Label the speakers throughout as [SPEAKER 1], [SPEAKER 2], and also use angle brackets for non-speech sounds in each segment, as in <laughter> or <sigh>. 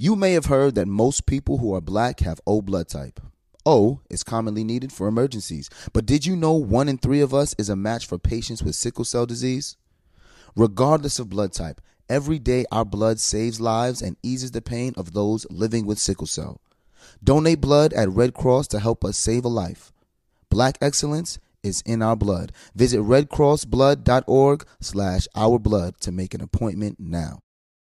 [SPEAKER 1] You may have heard that most people who are black have O blood type. O is commonly needed for emergencies, but did you know one in three of us is a match for patients with sickle cell disease? Regardless of blood type, every day our blood saves lives and eases the pain of those living with sickle cell. Donate blood at Red Cross to help us save a life. Black excellence is in our blood. Visit redcrossblood.org slash our blood to make an appointment now.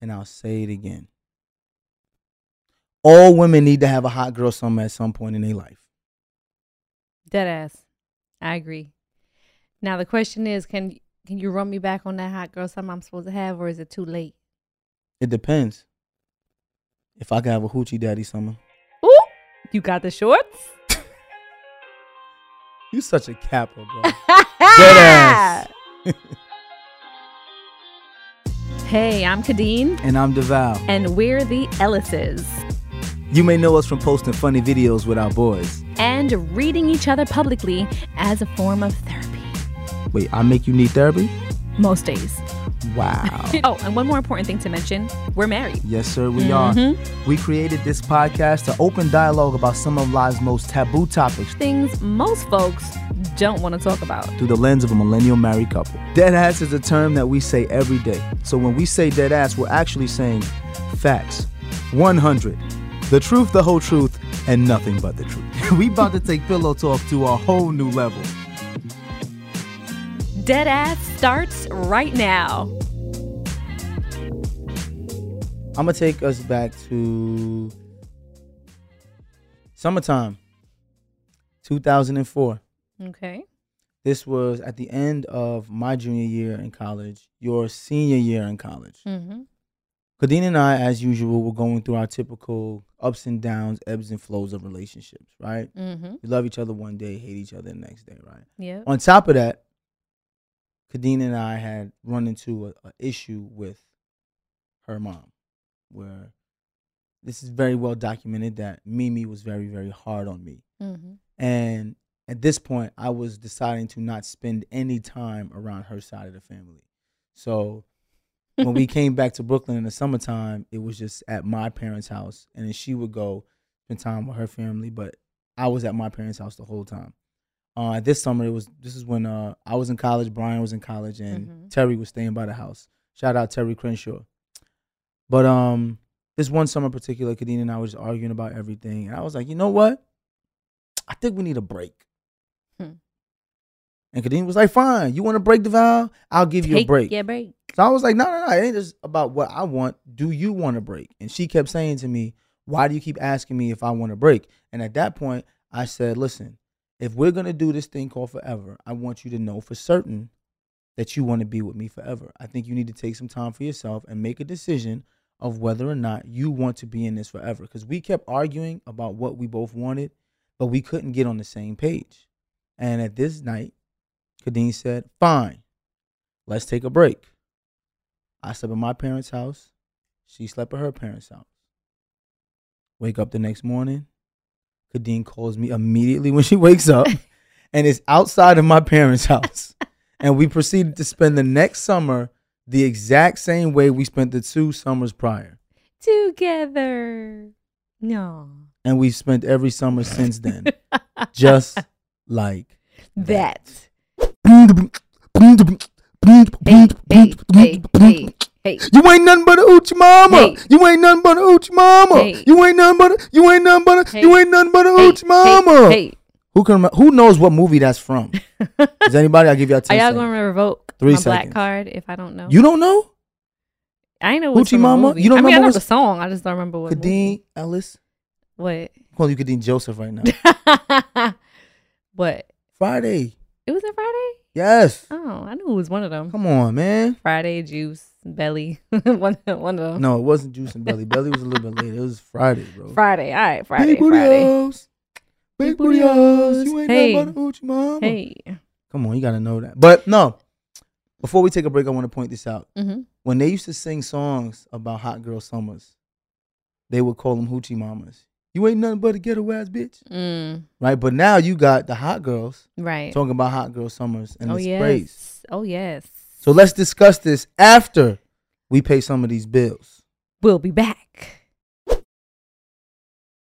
[SPEAKER 2] and I'll say it again. All women need to have a hot girl summer at some point in their life.
[SPEAKER 3] Dead ass. I agree. Now the question is, can can you run me back on that hot girl summer I'm supposed to have, or is it too late?
[SPEAKER 2] It depends. If I can have a hoochie daddy summer.
[SPEAKER 3] Ooh, you got the shorts. <laughs>
[SPEAKER 2] You such a capper, bro. <laughs> Dead ass. <laughs>
[SPEAKER 3] Hey, I'm Kadeen,
[SPEAKER 2] And I'm DeVal.
[SPEAKER 3] and we're the Ellises.
[SPEAKER 2] You may know us from posting funny videos with our boys.
[SPEAKER 3] And reading each other publicly as a form of therapy.
[SPEAKER 2] Wait, I make you need therapy?
[SPEAKER 3] Most days.
[SPEAKER 2] Wow. <laughs>
[SPEAKER 3] Oh, and one more important thing to mention we're married.
[SPEAKER 2] yes, sir, we are. Mm-hmm. We created this podcast to open dialogue about some of life's most taboo topics
[SPEAKER 3] Things most folks don't want to talk about.
[SPEAKER 2] through the lens of a millennial married couple. Dead ass is a term that we say every day. So when we say dead ass, we're actually saying facts. 100. The truth, the whole truth, and nothing but the truth. <laughs> we about to take pillow talk to a whole new level.
[SPEAKER 3] Dead ass starts right now.
[SPEAKER 2] I'm gonna take us back to summertime, 2004.
[SPEAKER 3] Okay.
[SPEAKER 2] This was at the end of my junior year in college, your senior year in college.
[SPEAKER 3] Mm-hmm.
[SPEAKER 2] Kadeen and I, as usual, were going through our typical ups and downs, ebbs and flows of relationships, right?
[SPEAKER 3] Mm-hmm.
[SPEAKER 2] We love each other one day, hate each other the next day, right?
[SPEAKER 3] Yeah.
[SPEAKER 2] On top of that, Kadeen and I had run into a, a issue with her mom, where this is very well documented that Mimi was very, very hard on me.
[SPEAKER 3] Mm-hmm.
[SPEAKER 2] And at this point, I was deciding to not spend any time around her side of the family. So <laughs> when we came back to Brooklyn in the summertime, it was just at my parents' house. And then she would go spend time with her family, but I was at my parents' house the whole time. Uh, this summer, it was this is when uh, I was in college, Brian was in college, and
[SPEAKER 3] Mhm.
[SPEAKER 2] Terry was staying by the house. Shout out Terry Crenshaw. But um, this one summer in particular, Kadeen and I were just arguing about everything, and I was like, you know what? I think we need a break. And Kadeen was like, fine, you want to break the vow? I'll give you a break.
[SPEAKER 3] Yeah, break.
[SPEAKER 2] So I was like, no, no, no, it ain't just about what I want. Do you want to break? And she kept saying to me, why do you keep asking me if I want to break? And at that point, I said, listen, if we're going to do this thing called forever, I want you to know for certain that you want to be with me forever. I think you need to take some time for yourself and make a decision of whether or not you want to be in this forever. Because we kept arguing about what we both wanted, but we couldn't get on the same page. And at this night, Kadeen said, fine, let's take a break. I slept at my parents' house. She slept at her parents' house. Wake up the next morning. Kadeen calls me immediately when she wakes up <laughs> and it's outside of my parents' house. and we proceeded to spend the next summer the exact same way we spent the two summers prior.
[SPEAKER 3] Together. No.
[SPEAKER 2] And we've spent every summer since then. just <laughs> like
[SPEAKER 3] That.
[SPEAKER 2] hey,
[SPEAKER 3] Hey, hey, hey, hey, hey.
[SPEAKER 2] You ain't nothing but a hoochie mama.
[SPEAKER 3] Hey.
[SPEAKER 2] You ain't nothing but a hoochie mama.
[SPEAKER 3] Hey.
[SPEAKER 2] You ain't nothing but a, you ain't nothing but a,
[SPEAKER 3] Hey.
[SPEAKER 2] you ain't nothing but a
[SPEAKER 3] Hey,
[SPEAKER 2] hoochie mama.
[SPEAKER 3] Hey, hey.
[SPEAKER 2] Who can remember, who knows what movie that's from? <laughs> Is anybody? I'll give you a
[SPEAKER 3] Are y'all going to revoke
[SPEAKER 2] Three
[SPEAKER 3] my
[SPEAKER 2] seconds.
[SPEAKER 3] black card if I don't know?
[SPEAKER 2] You don't know?
[SPEAKER 3] I know what's
[SPEAKER 2] Hoochie Mama?
[SPEAKER 3] movie.
[SPEAKER 2] You don't
[SPEAKER 3] I mean, I
[SPEAKER 2] remember
[SPEAKER 3] know the song. I just don't remember what.
[SPEAKER 2] Kadeen Ellis.
[SPEAKER 3] What?
[SPEAKER 2] Calling you Kadeen Joseph right now. <laughs>
[SPEAKER 3] what?
[SPEAKER 2] Friday.
[SPEAKER 3] It was a Friday.
[SPEAKER 2] Yes.
[SPEAKER 3] Oh, I knew it was one of them.
[SPEAKER 2] Come on, man.
[SPEAKER 3] Friday juice. belly. <laughs> one, one of them.
[SPEAKER 2] No, it wasn't Juice and Belly. Belly was a little bit late. It was Friday, bro.
[SPEAKER 3] Friday. All right, Friday.
[SPEAKER 2] Big booty
[SPEAKER 3] Friday.
[SPEAKER 2] Big booty
[SPEAKER 3] booty
[SPEAKER 2] hoes.
[SPEAKER 3] hoes.
[SPEAKER 2] You ain't
[SPEAKER 3] Hey.
[SPEAKER 2] nothing but a hoochie mama.
[SPEAKER 3] Hey.
[SPEAKER 2] Come on, you gotta know that. But no, before we take a break, I want to point this out.
[SPEAKER 3] Mm-hmm.
[SPEAKER 2] When they used to sing songs about hot girl summers, they would call them hoochie mamas. You ain't nothing but a ghetto ass bitch,
[SPEAKER 3] Mm,
[SPEAKER 2] right? But now you got the hot girls
[SPEAKER 3] right.
[SPEAKER 2] talking about hot girl summers and
[SPEAKER 3] oh
[SPEAKER 2] it's
[SPEAKER 3] yes.
[SPEAKER 2] praise.
[SPEAKER 3] Oh yes.
[SPEAKER 2] So let's discuss this after we pay some of these bills.
[SPEAKER 3] We'll be back.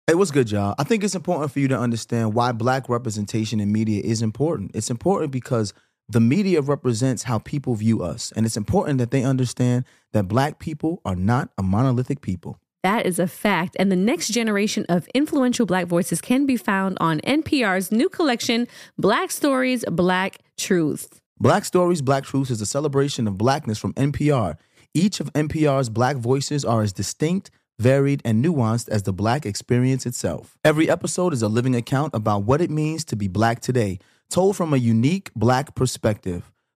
[SPEAKER 1] Hey, what's good, y'all? I think it's important for you to understand why black representation in media is important. It's important because the media represents how people view us, and it's important that they understand that black people are not a monolithic people.
[SPEAKER 3] That is a fact. And the next generation of influential Black voices can be found on NPR's new collection, Black Stories, Black Truth.
[SPEAKER 1] Black Stories, Black Truths is a celebration of blackness from NPR. Each of NPR's black voices are as distinct, varied, and nuanced as the black experience itself. Every episode is a living account about what it means to be black today, told from a unique black perspective.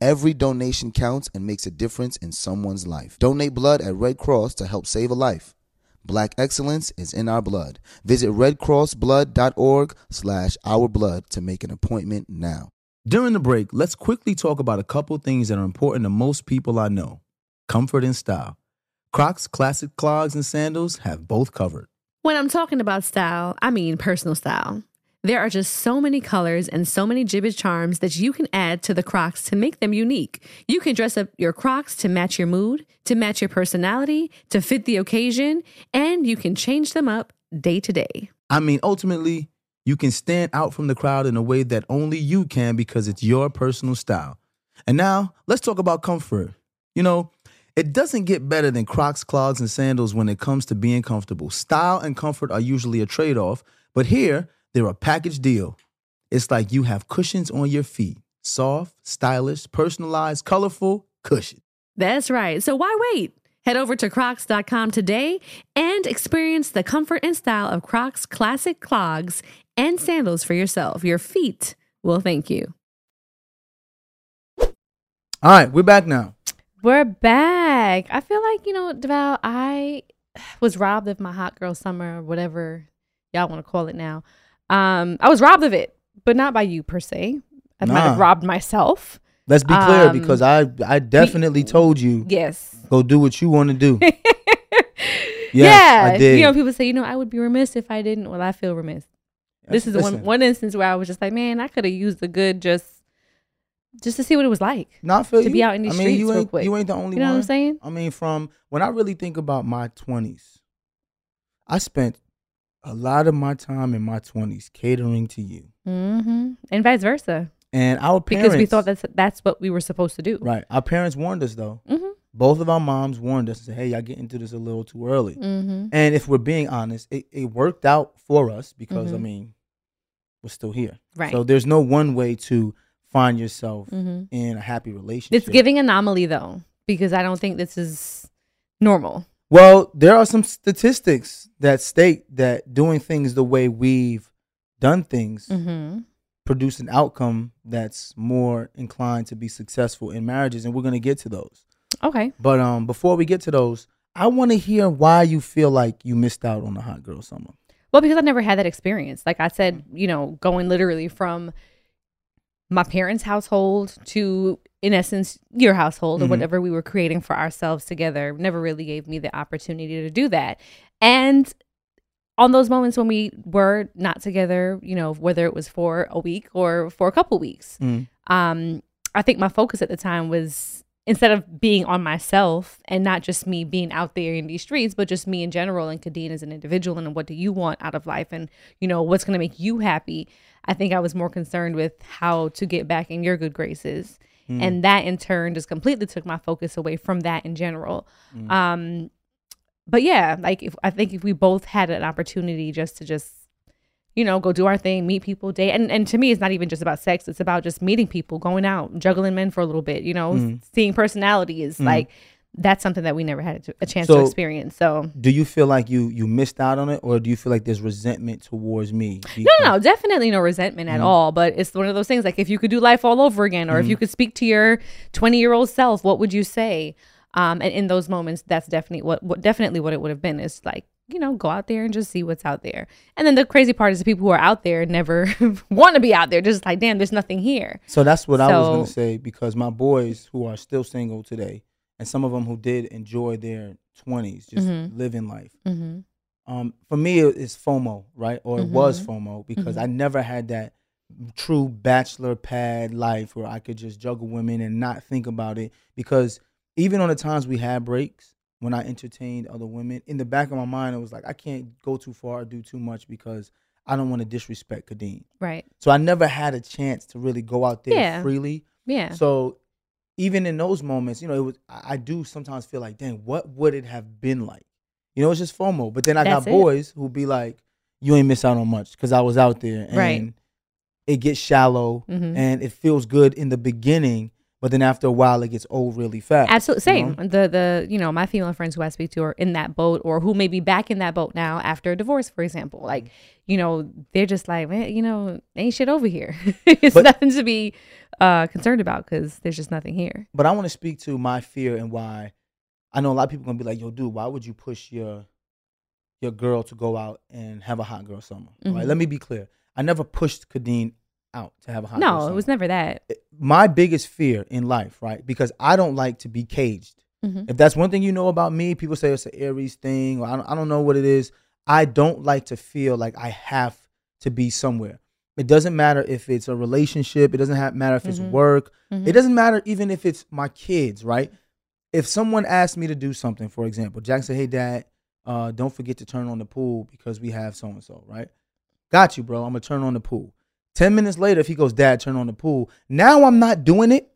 [SPEAKER 1] Every donation counts and makes a difference in someone's life. Donate blood at Red Cross to help save a life. Black excellence is in our blood. Visit redcrossblood.org slash ourblood to make an appointment now. During the break, let's quickly talk about a couple things that are important to most people I know. Comfort and style. Crocs, classic clogs, and sandals have both covered.
[SPEAKER 3] When I'm talking about style, I mean personal style. There are just so many colors and so many Jibbitz charms that you can add to the Crocs to make them unique. You can dress up your Crocs to match your mood, to match your personality, to fit the occasion, and you can change them up day to day.
[SPEAKER 1] I mean, ultimately, you can stand out from the crowd in a way that only you can because it's your personal style. And now, let's talk about comfort. You know, it doesn't get better than Crocs, clogs, and sandals when it comes to being comfortable. Style and comfort are usually a trade off, but here, they're a package deal. It's like you have cushions on your feet soft, stylish, personalized, colorful cushion.
[SPEAKER 3] That's right. So why wait? Head over to crocs.com today and experience the comfort and style of Crocs classic clogs and sandals for yourself. Your feet will thank you.
[SPEAKER 2] All right, we're back now.
[SPEAKER 3] We're back. I feel like, you know, Deval, I was robbed of my hot girl summer or whatever y'all want to call it now. Um, I was robbed of it, but not by you per se. I might have robbed myself.
[SPEAKER 2] Let's be clear
[SPEAKER 3] Um,
[SPEAKER 2] because I I definitely told you
[SPEAKER 3] Yes.
[SPEAKER 2] go do what you want to do. Yes, <laughs>
[SPEAKER 3] yeah.
[SPEAKER 2] I did.
[SPEAKER 3] You know, people say, you know, I would be remiss if I didn't. Well, I feel remiss. this is one one instance where I was just like, man, I could have used the good just just to see what it was like.
[SPEAKER 2] Not
[SPEAKER 3] to be out in these
[SPEAKER 2] I mean,
[SPEAKER 3] streets
[SPEAKER 2] you
[SPEAKER 3] real
[SPEAKER 2] ain't
[SPEAKER 3] quick.
[SPEAKER 2] you ain't the only
[SPEAKER 3] You know
[SPEAKER 2] one.
[SPEAKER 3] what I'm saying?
[SPEAKER 2] I mean, from when I really think about my twenties, I spent a lot of my time in my 20s catering to you.
[SPEAKER 3] hmm And vice versa.
[SPEAKER 2] And our parents
[SPEAKER 3] Because we thought that's that's what we were supposed to do.
[SPEAKER 2] right. Our parents warned us though.
[SPEAKER 3] hmm
[SPEAKER 2] Both of our moms warned us and said, "Hey, y'all get into this a little too early."
[SPEAKER 3] hmm
[SPEAKER 2] And if we're being honest, it, it worked out for us because I
[SPEAKER 3] Mhm.
[SPEAKER 2] mean, we're still here.
[SPEAKER 3] Right.
[SPEAKER 2] So there's no one way to find yourself
[SPEAKER 3] hmm
[SPEAKER 2] in a happy relationship.
[SPEAKER 3] It's giving anomaly though, because I don't think this is normal.
[SPEAKER 2] Well, there are some statistics that state that doing things the way we've done things
[SPEAKER 3] hmm
[SPEAKER 2] produce an outcome that's more inclined to be successful in marriages, and we're gonna get to those.
[SPEAKER 3] Okay.
[SPEAKER 2] But um, before we get to those, I want to hear why you feel like you missed out on the hot girl summer.
[SPEAKER 3] Well, because I never had that experience. Like I said, you know, going literally from my parents' household to, in essence, your household or
[SPEAKER 2] Mhm.
[SPEAKER 3] whatever we were creating for ourselves together never really gave me the opportunity to do that. And on those moments when we were not together, you know, whether it was for a week or for a couple weeks,
[SPEAKER 2] Mm.
[SPEAKER 3] um, I think my focus at the time was instead of being on myself and not just me being out there in these streets, but just me in general and Kadeen as an individual and what do you want out of life and you know what's going to make you happy. I think I was more concerned with how to get back in your good graces,
[SPEAKER 2] Mm.
[SPEAKER 3] and that in turn just completely took my focus away from that in general.
[SPEAKER 2] Mm.
[SPEAKER 3] Um, but yeah, like if I think if we both had an opportunity just to just you know, go do our thing, meet people, date. And and to me, it's not even just about sex. It's about just meeting people, going out, juggling men for a little bit. You know,
[SPEAKER 2] Mhm.
[SPEAKER 3] seeing personality is
[SPEAKER 2] Mhm.
[SPEAKER 3] like that's something that we never had to- a chance
[SPEAKER 2] So-
[SPEAKER 3] to experience. So
[SPEAKER 2] Do you feel like you you missed out on it, or do you feel like there's resentment towards me?
[SPEAKER 3] no, no, no, definitely no resentment at
[SPEAKER 2] Mhm.
[SPEAKER 3] all. But it's one of those things like if you could do life all over again, or if
[SPEAKER 2] Mhm.
[SPEAKER 3] you could speak to your twenty year old self, what would you say? Um, and in those moments, that's definitely what, what definitely what it would have been is like you know go out there and just see what's out there. And then the crazy part is the people who are out there never <laughs> want to be out there. Just like damn, there's nothing here.
[SPEAKER 2] So that's what I was gonna say because my boys who are still single today, and some of them who did enjoy their twenties, just
[SPEAKER 3] Mhm.
[SPEAKER 2] living life.
[SPEAKER 3] Mm-hmm.
[SPEAKER 2] Um, for me, it- it's FOMO, right? Or it was
[SPEAKER 3] Mhm.
[SPEAKER 2] FOMO because
[SPEAKER 3] Mhm.
[SPEAKER 2] I never had that true bachelor pad life where I could just juggle women and not think about it. Because even on the times we had breaks, when I entertained other women, in the back of my mind, it was like I can't go too far or do too much because I don't want to disrespect Kadeen.
[SPEAKER 3] Right.
[SPEAKER 2] So I never had a chance to really go out there
[SPEAKER 3] Yeah.
[SPEAKER 2] freely.
[SPEAKER 3] Yeah.
[SPEAKER 2] So even in those moments, you know, it was I do sometimes feel like, dang, what would it have been like? You know, it's just FOMO. But then I
[SPEAKER 3] That's
[SPEAKER 2] got
[SPEAKER 3] it.
[SPEAKER 2] boys who be like, you ain't miss out on much because I was out there, and
[SPEAKER 3] Right.
[SPEAKER 2] it gets shallow
[SPEAKER 3] Mhm.
[SPEAKER 2] and it feels good in the beginning, but then after a while, it gets old really fast.
[SPEAKER 3] Absolutely
[SPEAKER 2] you
[SPEAKER 3] same.
[SPEAKER 2] know?
[SPEAKER 3] The the you know my female friends who I speak to are in that boat or who may be back in that boat now after a divorce, for example.
[SPEAKER 2] Mm-hmm.
[SPEAKER 3] Like you know they're just like man, you know ain't shit over here. <laughs> it's
[SPEAKER 2] But-
[SPEAKER 3] nothing to be uh, concerned about because there's just nothing here.
[SPEAKER 2] But I want to speak to my fear and why. I know a lot of people gonna be like, "Yo, dude, why would you push your your girl to go out and have a hot girl summer?" Right?
[SPEAKER 3] Mhm.
[SPEAKER 2] Let me be clear. I never pushed Kadeen out to have a hot
[SPEAKER 3] no, it was never that.
[SPEAKER 2] my biggest fear in life, right? Because I don't like to be caged.
[SPEAKER 3] Mhm.
[SPEAKER 2] If that's one thing you know about me, people say it's an Aries thing, or I don't, I don't know what it is. I don't like to feel like I have to be somewhere. It doesn't matter if it's a relationship. It doesn't have, matter if it's
[SPEAKER 3] Mhm.
[SPEAKER 2] work.
[SPEAKER 3] Mhm.
[SPEAKER 2] It doesn't matter even if it's my kids, right? If someone asked me to do something, for example, Jack said, "Hey, Dad, uh, don't forget to turn on the pool because we have so and so," right? Got you, bro. I'm gonna turn on the pool. Ten minutes later, if he goes, Dad, turn on the pool. Now I'm not doing it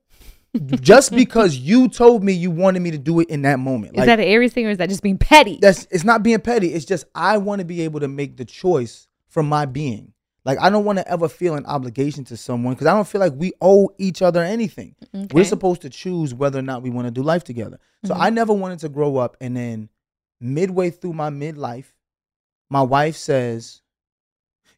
[SPEAKER 2] just <laughs> because you told me you wanted me to do it in that moment.
[SPEAKER 3] is that an Aries thing or is that just being petty?
[SPEAKER 2] that's it's not being petty. It's just I want to be able to make the choice from my being. Like I don't want to ever feel an obligation to someone because I don't feel like we owe each other anything. We're supposed to choose whether or not we want to do life together. So
[SPEAKER 3] Mhm.
[SPEAKER 2] I never wanted to grow up and then midway through my midlife, my wife says,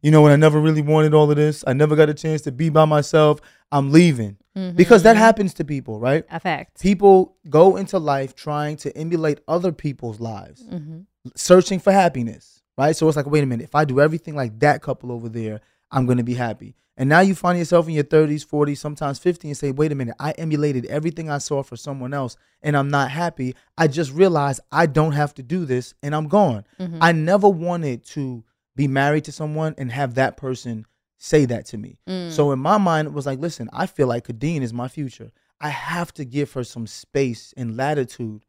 [SPEAKER 2] "You know what? I never really wanted all of this. I never got a chance to be by myself. I'm leaving." Because that
[SPEAKER 3] Mhm.
[SPEAKER 2] happens to people, right?
[SPEAKER 3] a fact.
[SPEAKER 2] People go into life trying to emulate other people's lives
[SPEAKER 3] Mhm.
[SPEAKER 2] searching for happiness, right? So it's like, wait a minute, if I do everything like that couple over there, I'm gonna be happy. And now you find yourself in your 30s, 40s, sometimes 50, and say, wait a minute, I emulated everything I saw for someone else and I'm not happy. I just realized I don't have to do this and I'm gone.
[SPEAKER 3] Mhm.
[SPEAKER 2] I never wanted to be married to someone and have that person say that to me.
[SPEAKER 3] Mm.
[SPEAKER 2] So in my mind, it was like, listen, I feel like Kadeen is my future. I have to give her some space and latitude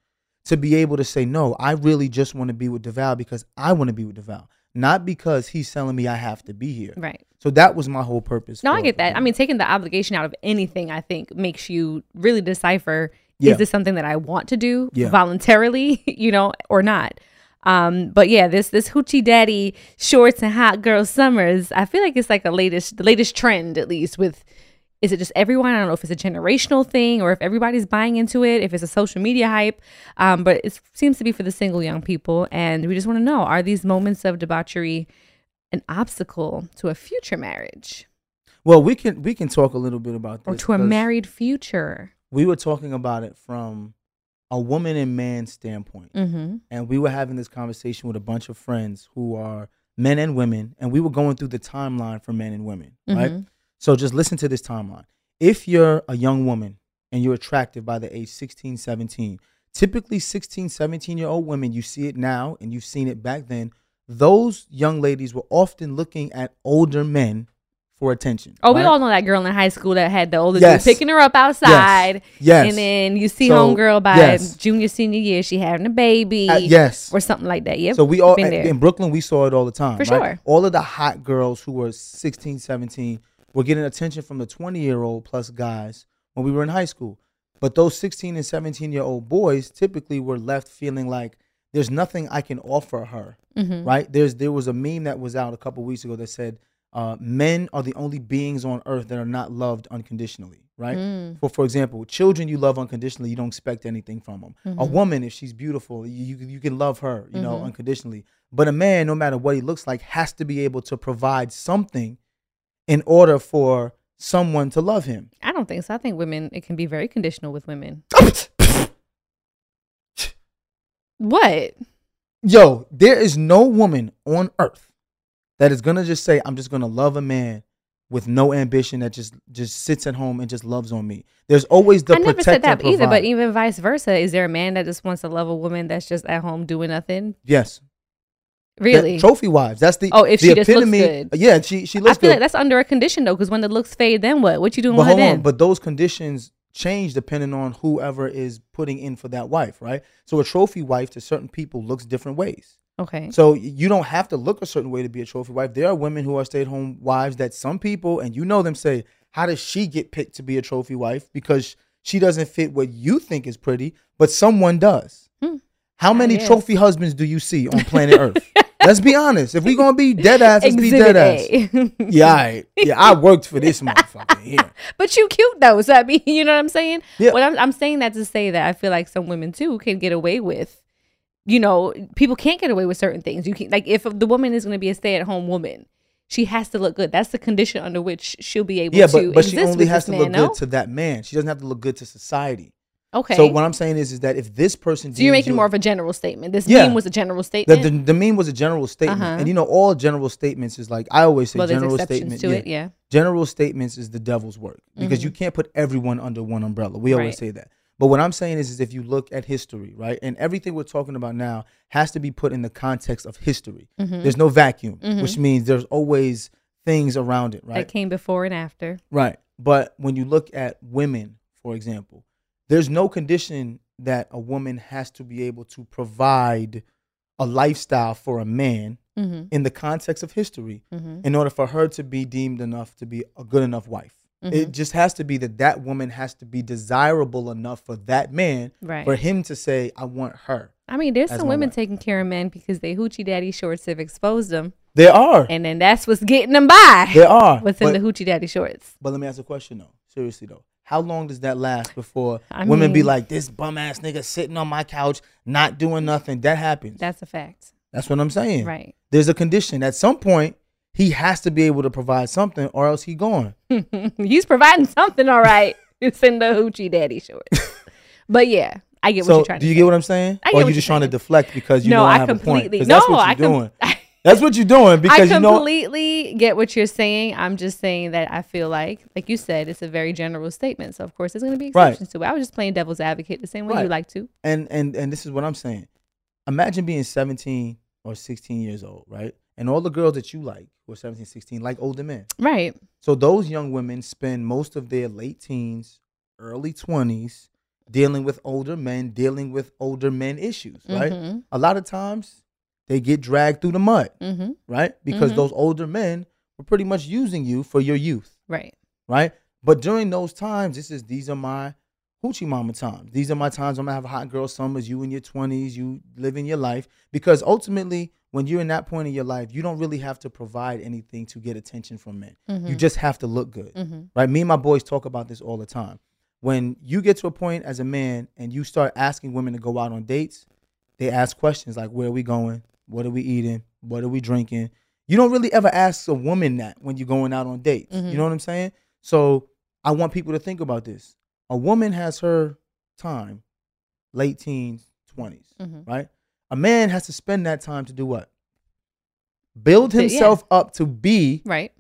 [SPEAKER 2] to be able to say, no, I really just want to be with Deval because I want to be with Deval. not because he's telling me I have to be here.
[SPEAKER 3] Right.
[SPEAKER 2] So that was my whole purpose.
[SPEAKER 3] No, I get that. I mean, taking the obligation out of anything, I think, makes you really decipher
[SPEAKER 2] Yeah.
[SPEAKER 3] is this something that I want to do
[SPEAKER 2] Yeah.
[SPEAKER 3] voluntarily, <laughs> you know, or not. Um, but yeah, this this hoochie daddy shorts and hot girl summers, I feel like it's like a latest the latest trend at least with is it just everyone? I don't know if it's a generational thing or if everybody's buying into it, if it's a social media hype. Um, but it seems to be for the single young people. And we just want to know are these moments of debauchery an obstacle to a future marriage
[SPEAKER 2] well, we can we can talk a little bit about this
[SPEAKER 3] or to a married future?
[SPEAKER 2] We were talking about it from a woman and man standpoint,
[SPEAKER 3] Mm-hmm.
[SPEAKER 2] and we were having this conversation with a bunch of friends who are men and women, and we were going through the timeline for men and women, right?
[SPEAKER 3] Mhm.
[SPEAKER 2] So just listen to this timeline. If you're a young woman and you're attractive by the age 16, 17, typically 16, 17 year old women, you see it now and you've seen it back then. Those young ladies were often looking at older men for attention.
[SPEAKER 3] Oh, we all know that girl in high school that had the older
[SPEAKER 2] Yes.
[SPEAKER 3] dude picking her up outside.
[SPEAKER 2] Yes. yes.
[SPEAKER 3] And then you see
[SPEAKER 2] So,
[SPEAKER 3] homegirl by
[SPEAKER 2] yes.
[SPEAKER 3] junior, senior year, she having a baby.
[SPEAKER 2] Uh, yes.
[SPEAKER 3] Or something like that. Yep.
[SPEAKER 2] So we all in. Brooklyn we saw it all the time.
[SPEAKER 3] For
[SPEAKER 2] right?
[SPEAKER 3] sure.
[SPEAKER 2] All of the hot girls who were 16, 17 were getting attention from the 20 year old plus guys when we were in high school. But those 16 and 17 year old boys typically were left feeling like there's nothing I can offer her.
[SPEAKER 3] Mhm.
[SPEAKER 2] Right? There's there was a meme that was out a couple weeks ago that said uh, men are the only beings on earth that are not loved unconditionally. Right?
[SPEAKER 3] Mm.
[SPEAKER 2] For for example, children you love unconditionally, you don't expect anything from them. A
[SPEAKER 3] Mm-hmm.
[SPEAKER 2] woman, if she's beautiful, you you, can love her, you know,
[SPEAKER 3] Mhm.
[SPEAKER 2] unconditionally. But a man, no matter what he looks like, has to be able to provide something in order for someone to love him.
[SPEAKER 3] I don't think so. I think women, it can be very conditional with women. <laughs> What?
[SPEAKER 2] Yo, there is no woman on earth that is gonna just say, "I'm just gonna love a man." With no ambition, that just just sits at home and just loves on me. There's always the
[SPEAKER 3] I never said that either, but even vice versa. Is there a man that just wants to love a woman that's just at home doing nothing?
[SPEAKER 2] yes,
[SPEAKER 3] Really?
[SPEAKER 2] trophy wives. That's the
[SPEAKER 3] Oh, if
[SPEAKER 2] the
[SPEAKER 3] she just looks good.
[SPEAKER 2] Yeah, she she
[SPEAKER 3] I
[SPEAKER 2] looks
[SPEAKER 3] feel
[SPEAKER 2] good.
[SPEAKER 3] like that's under a condition though, because when the looks fade, then what? What you doing
[SPEAKER 2] but
[SPEAKER 3] with then?
[SPEAKER 2] on, but those conditions change depending on whoever is putting in for that wife, right? So a trophy wife to certain people looks different ways.
[SPEAKER 3] Okay.
[SPEAKER 2] So you don't have to look a certain way to be a trophy wife. There are women who are stay-at-home wives that some people, and you know them, say, "How does she get picked to be a trophy wife? Because she doesn't fit what you think is pretty, but someone does."
[SPEAKER 3] Hmm.
[SPEAKER 2] How many trophy husbands do you see on <laughs> planet Earth? Let's be honest. If we're gonna be dead ass, let's be dead ass. Yeah, right. yeah. I worked for this motherfucker here. <laughs>
[SPEAKER 3] But you cute though, so I mean, <laughs> you know what I'm saying?
[SPEAKER 2] Yeah.
[SPEAKER 3] What I'm, I'm saying that to say that I feel like some women too can get away with, you know, people can't get away with certain things. You can like if the woman is going to be a stay at home woman, she has to look good. That's the condition under which she'll be able
[SPEAKER 2] Yeah,
[SPEAKER 3] to
[SPEAKER 2] but, but she only has to
[SPEAKER 3] this
[SPEAKER 2] look
[SPEAKER 3] no?
[SPEAKER 2] good to that man. She doesn't have to look good to society.
[SPEAKER 3] Okay.
[SPEAKER 2] So what I'm saying is, is that if this person,
[SPEAKER 3] So you're making
[SPEAKER 2] you-
[SPEAKER 3] more of a general statement. This
[SPEAKER 2] Yeah.
[SPEAKER 3] meme was a general statement.
[SPEAKER 2] the the meme was a general statement,
[SPEAKER 3] Uh-huh.
[SPEAKER 2] and you know all general statements is like I always say
[SPEAKER 3] well,
[SPEAKER 2] general
[SPEAKER 3] exceptions to
[SPEAKER 2] yeah.
[SPEAKER 3] it. Yeah.
[SPEAKER 2] General statements is the devil's work because you can't put everyone under one umbrella. We always
[SPEAKER 3] Mm-hmm. Right.
[SPEAKER 2] say that. But what I'm saying is, is if you look at history, right, and everything we're talking about now has to be put in the context of history.
[SPEAKER 3] Mm-hmm.
[SPEAKER 2] There's no vacuum, which means there's always things around it, right?
[SPEAKER 3] That came before and after.
[SPEAKER 2] Right. But when you look at women, for example, there's no condition that a woman has to be able to provide a lifestyle for a man
[SPEAKER 3] Mm-hmm.
[SPEAKER 2] in the context of history
[SPEAKER 3] Mm-hmm.
[SPEAKER 2] in order for her to be deemed enough to be a good enough wife.
[SPEAKER 3] Mm-hmm.
[SPEAKER 2] It just has to be that that woman has to be desirable enough for that man
[SPEAKER 3] Right.
[SPEAKER 2] for him to say, I want her.
[SPEAKER 3] I mean, there's some women
[SPEAKER 2] wife.
[SPEAKER 3] taking care of men because they hoochie daddy shorts have exposed them,
[SPEAKER 2] There are.
[SPEAKER 3] and then that's what's getting them by.
[SPEAKER 2] There are.
[SPEAKER 3] What's in the hoochie daddy shorts?
[SPEAKER 2] but let me ask a question though. Seriously though. How long does that last before
[SPEAKER 3] I
[SPEAKER 2] women be like, this bum ass nigga sitting on my couch, not doing nothing? That happens.
[SPEAKER 3] That's a fact,
[SPEAKER 2] That's what I'm saying.
[SPEAKER 3] right?
[SPEAKER 2] There's a condition. At some point, he has to be able to provide something, or else he gone. <laughs>
[SPEAKER 3] He's providing something, all right. It's in the hoochie daddy shorts. <laughs> but yeah, I get what you're trying to
[SPEAKER 2] do
[SPEAKER 3] to
[SPEAKER 2] you
[SPEAKER 3] say.
[SPEAKER 2] get what I'm saying?
[SPEAKER 3] I
[SPEAKER 2] or you just trying to deflect because you
[SPEAKER 3] no,
[SPEAKER 2] know I,
[SPEAKER 3] I
[SPEAKER 2] have a point?
[SPEAKER 3] no,
[SPEAKER 2] that's what
[SPEAKER 3] I
[SPEAKER 2] you're
[SPEAKER 3] com-
[SPEAKER 2] doing. <laughs> That's what you're doing because
[SPEAKER 3] I
[SPEAKER 2] you know.
[SPEAKER 3] completely get what you're saying. I'm just saying that I feel like, like you said, it's a very general statement. So of course, there's going to be
[SPEAKER 2] Right.
[SPEAKER 3] exceptions to it. I was just playing devil's advocate the same way you like to.
[SPEAKER 2] and and and this is what I'm saying. Imagine being 17 or 16 years old, right? And all the girls that you like who are 17, 16 like older men.
[SPEAKER 3] Right.
[SPEAKER 2] So those young women spend most of their late teens, early 20s dealing with older men, dealing with older men issues, right?
[SPEAKER 3] Mhm.
[SPEAKER 2] A lot of times they get dragged through the mud,
[SPEAKER 3] Mm-hmm.
[SPEAKER 2] right? Because
[SPEAKER 3] Mhm.
[SPEAKER 2] those older men were pretty much using you for your youth,
[SPEAKER 3] Right.
[SPEAKER 2] right? But during those times, this is these are my hoochie mama times. These are my times I'm gonna have hot girl summers, you in your twenties, you living your life. Because ultimately, when you're in that point in your life, you don't really have to provide anything to get attention from men. You just have to look good.
[SPEAKER 3] Mm-hmm.
[SPEAKER 2] Right? Me and my boys talk about this all the time. When you get to a point as a man and you start asking women to go out on dates, they ask questions like where are we going? What are we eating? What are we drinking? You don't really ever ask a woman that when you're going out on dates.
[SPEAKER 3] Mhm.
[SPEAKER 2] You know what I'm saying? So I want people to think about this. A woman has her time, late teens, 20s,
[SPEAKER 3] Mhm.
[SPEAKER 2] right? A man has to spend that time to do what? Build
[SPEAKER 3] To- yeah.
[SPEAKER 2] himself up to be
[SPEAKER 3] Right.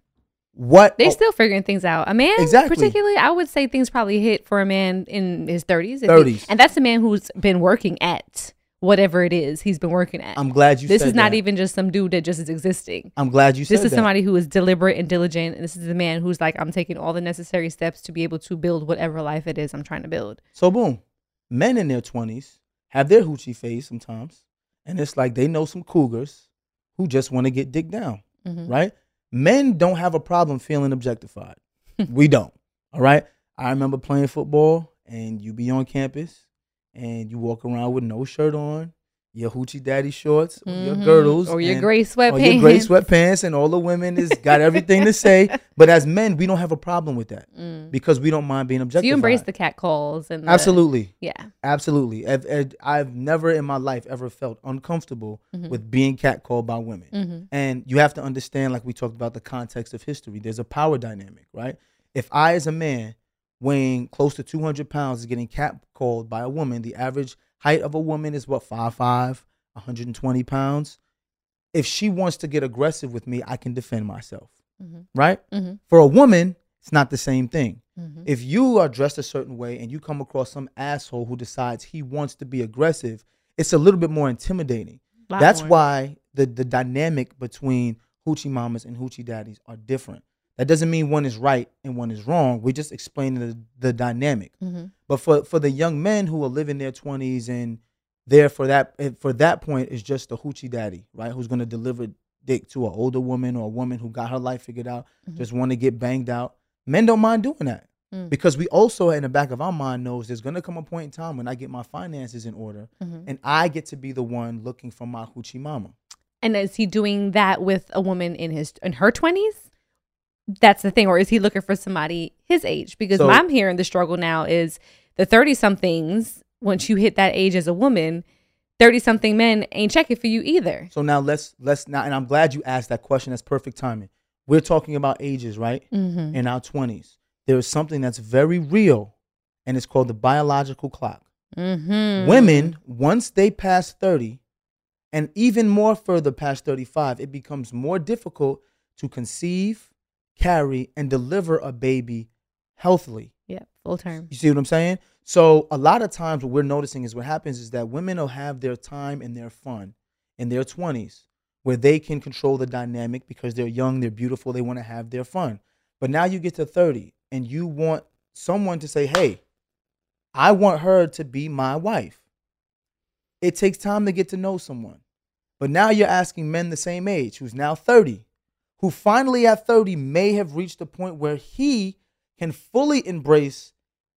[SPEAKER 2] what
[SPEAKER 3] They're
[SPEAKER 2] a-
[SPEAKER 3] still figuring things out. A man,
[SPEAKER 2] Exactly.
[SPEAKER 3] particularly, I would say things probably hit for a man in his 30s. if he-
[SPEAKER 2] 30s.
[SPEAKER 3] and that's a man who's been working at whatever it is he's been working at.
[SPEAKER 2] I'm glad you
[SPEAKER 3] this is not
[SPEAKER 2] that.
[SPEAKER 3] even just some dude that just is existing.
[SPEAKER 2] I'm glad you said that.
[SPEAKER 3] This is
[SPEAKER 2] that.
[SPEAKER 3] somebody who is deliberate and diligent. And this is the man who's like, I'm taking all the necessary steps to be able to build whatever life it is I'm trying to build.
[SPEAKER 2] So boom, men in their twenties have their hoochie phase sometimes, and it's like they know some cougars who just want to get dick down,
[SPEAKER 3] Mhm.
[SPEAKER 2] right? Men don't have a problem feeling objectified. <laughs> we don't. All right. I remember playing football, and you be on campus, and you walk around with no shirt on, your hoochie daddy shorts, or your girdles,
[SPEAKER 3] or your
[SPEAKER 2] and-
[SPEAKER 3] gray
[SPEAKER 2] or
[SPEAKER 3] sweatpants.
[SPEAKER 2] your gray sweatpants, and all the women is got everything to say. <laughs> But as men, we don't have a problem with that
[SPEAKER 3] Mm.
[SPEAKER 2] because we don't mind being
[SPEAKER 3] So
[SPEAKER 2] objectified.
[SPEAKER 3] you embrace the cat calls and the-
[SPEAKER 2] absolutely.
[SPEAKER 3] yeah.
[SPEAKER 2] Absolutely. I've, I've- never in my life ever felt uncomfortable
[SPEAKER 3] Mhm.
[SPEAKER 2] with being catcalled by women.
[SPEAKER 3] Mhm.
[SPEAKER 2] And you have to understand, like we talked about the context of history, there's a power dynamic, right? If I, as a man, weighing close to 200 pounds, is getting catcalled by a woman, the average height of a woman is what, 5'5, 120 pounds. If she wants to get aggressive with me, I can defend myself,
[SPEAKER 3] Mhm.
[SPEAKER 2] right?
[SPEAKER 3] Mhm.
[SPEAKER 2] For a woman, it's not the same thing.
[SPEAKER 3] Mhm.
[SPEAKER 2] If you are dressed a certain way and you come across some asshole who decides he wants to be aggressive, it's a little bit more intimidating. That's
[SPEAKER 3] more.
[SPEAKER 2] why the the dynamic between hoochie mamas and hoochie daddies are different. That doesn't mean one is right and one is wrong. We're just explaining the, the dynamic.
[SPEAKER 3] Mhm.
[SPEAKER 2] But for for the young men who are living their twenties and there for that eh, for that point is just the hoochie daddy, right? Who's gonna deliver dick to an older woman or a woman who got her life figured out,
[SPEAKER 3] Mhm.
[SPEAKER 2] just want to get banged out. Men don't mind doing that
[SPEAKER 3] Mm.
[SPEAKER 2] because we also in the back of our mind knows there's gonna come a point in time when I get my finances in order
[SPEAKER 3] Mhm.
[SPEAKER 2] and I get to be the one looking for my hoochie mama.
[SPEAKER 3] And is he doing that with a woman in his in her twenties? That's the thing, or is he looking for somebody his age? Because
[SPEAKER 2] So-
[SPEAKER 3] I'm hearing the struggle now is the thirty somethings. Once you hit that age as a woman, thirty something men ain't checking for you either.
[SPEAKER 2] So now let's let's now, and I'm glad you asked that question. That's perfect timing. We're talking about ages, right?
[SPEAKER 3] Mm-hmm.
[SPEAKER 2] In our 20s, there is something that's very real, and it's called the biological clock.
[SPEAKER 3] Mm-hmm.
[SPEAKER 2] Women, once they pass 30, and even more further past 35, it becomes more difficult to conceive, carry, and deliver a baby healthily.
[SPEAKER 3] yeah, full term.
[SPEAKER 2] You see what I'm saying? So a lot of times what we're noticing is what happens is that women will have their time and their fun in their 20s where they can control the dynamic because they're young, they're beautiful, they want to have their fun. But now you get to 30 and you want someone to say, "Hey, I want her to be my wife." It takes time to get to know someone. But now you're asking men the same age who's now 30, who finally at 30 may have reached a point where he can fully embrace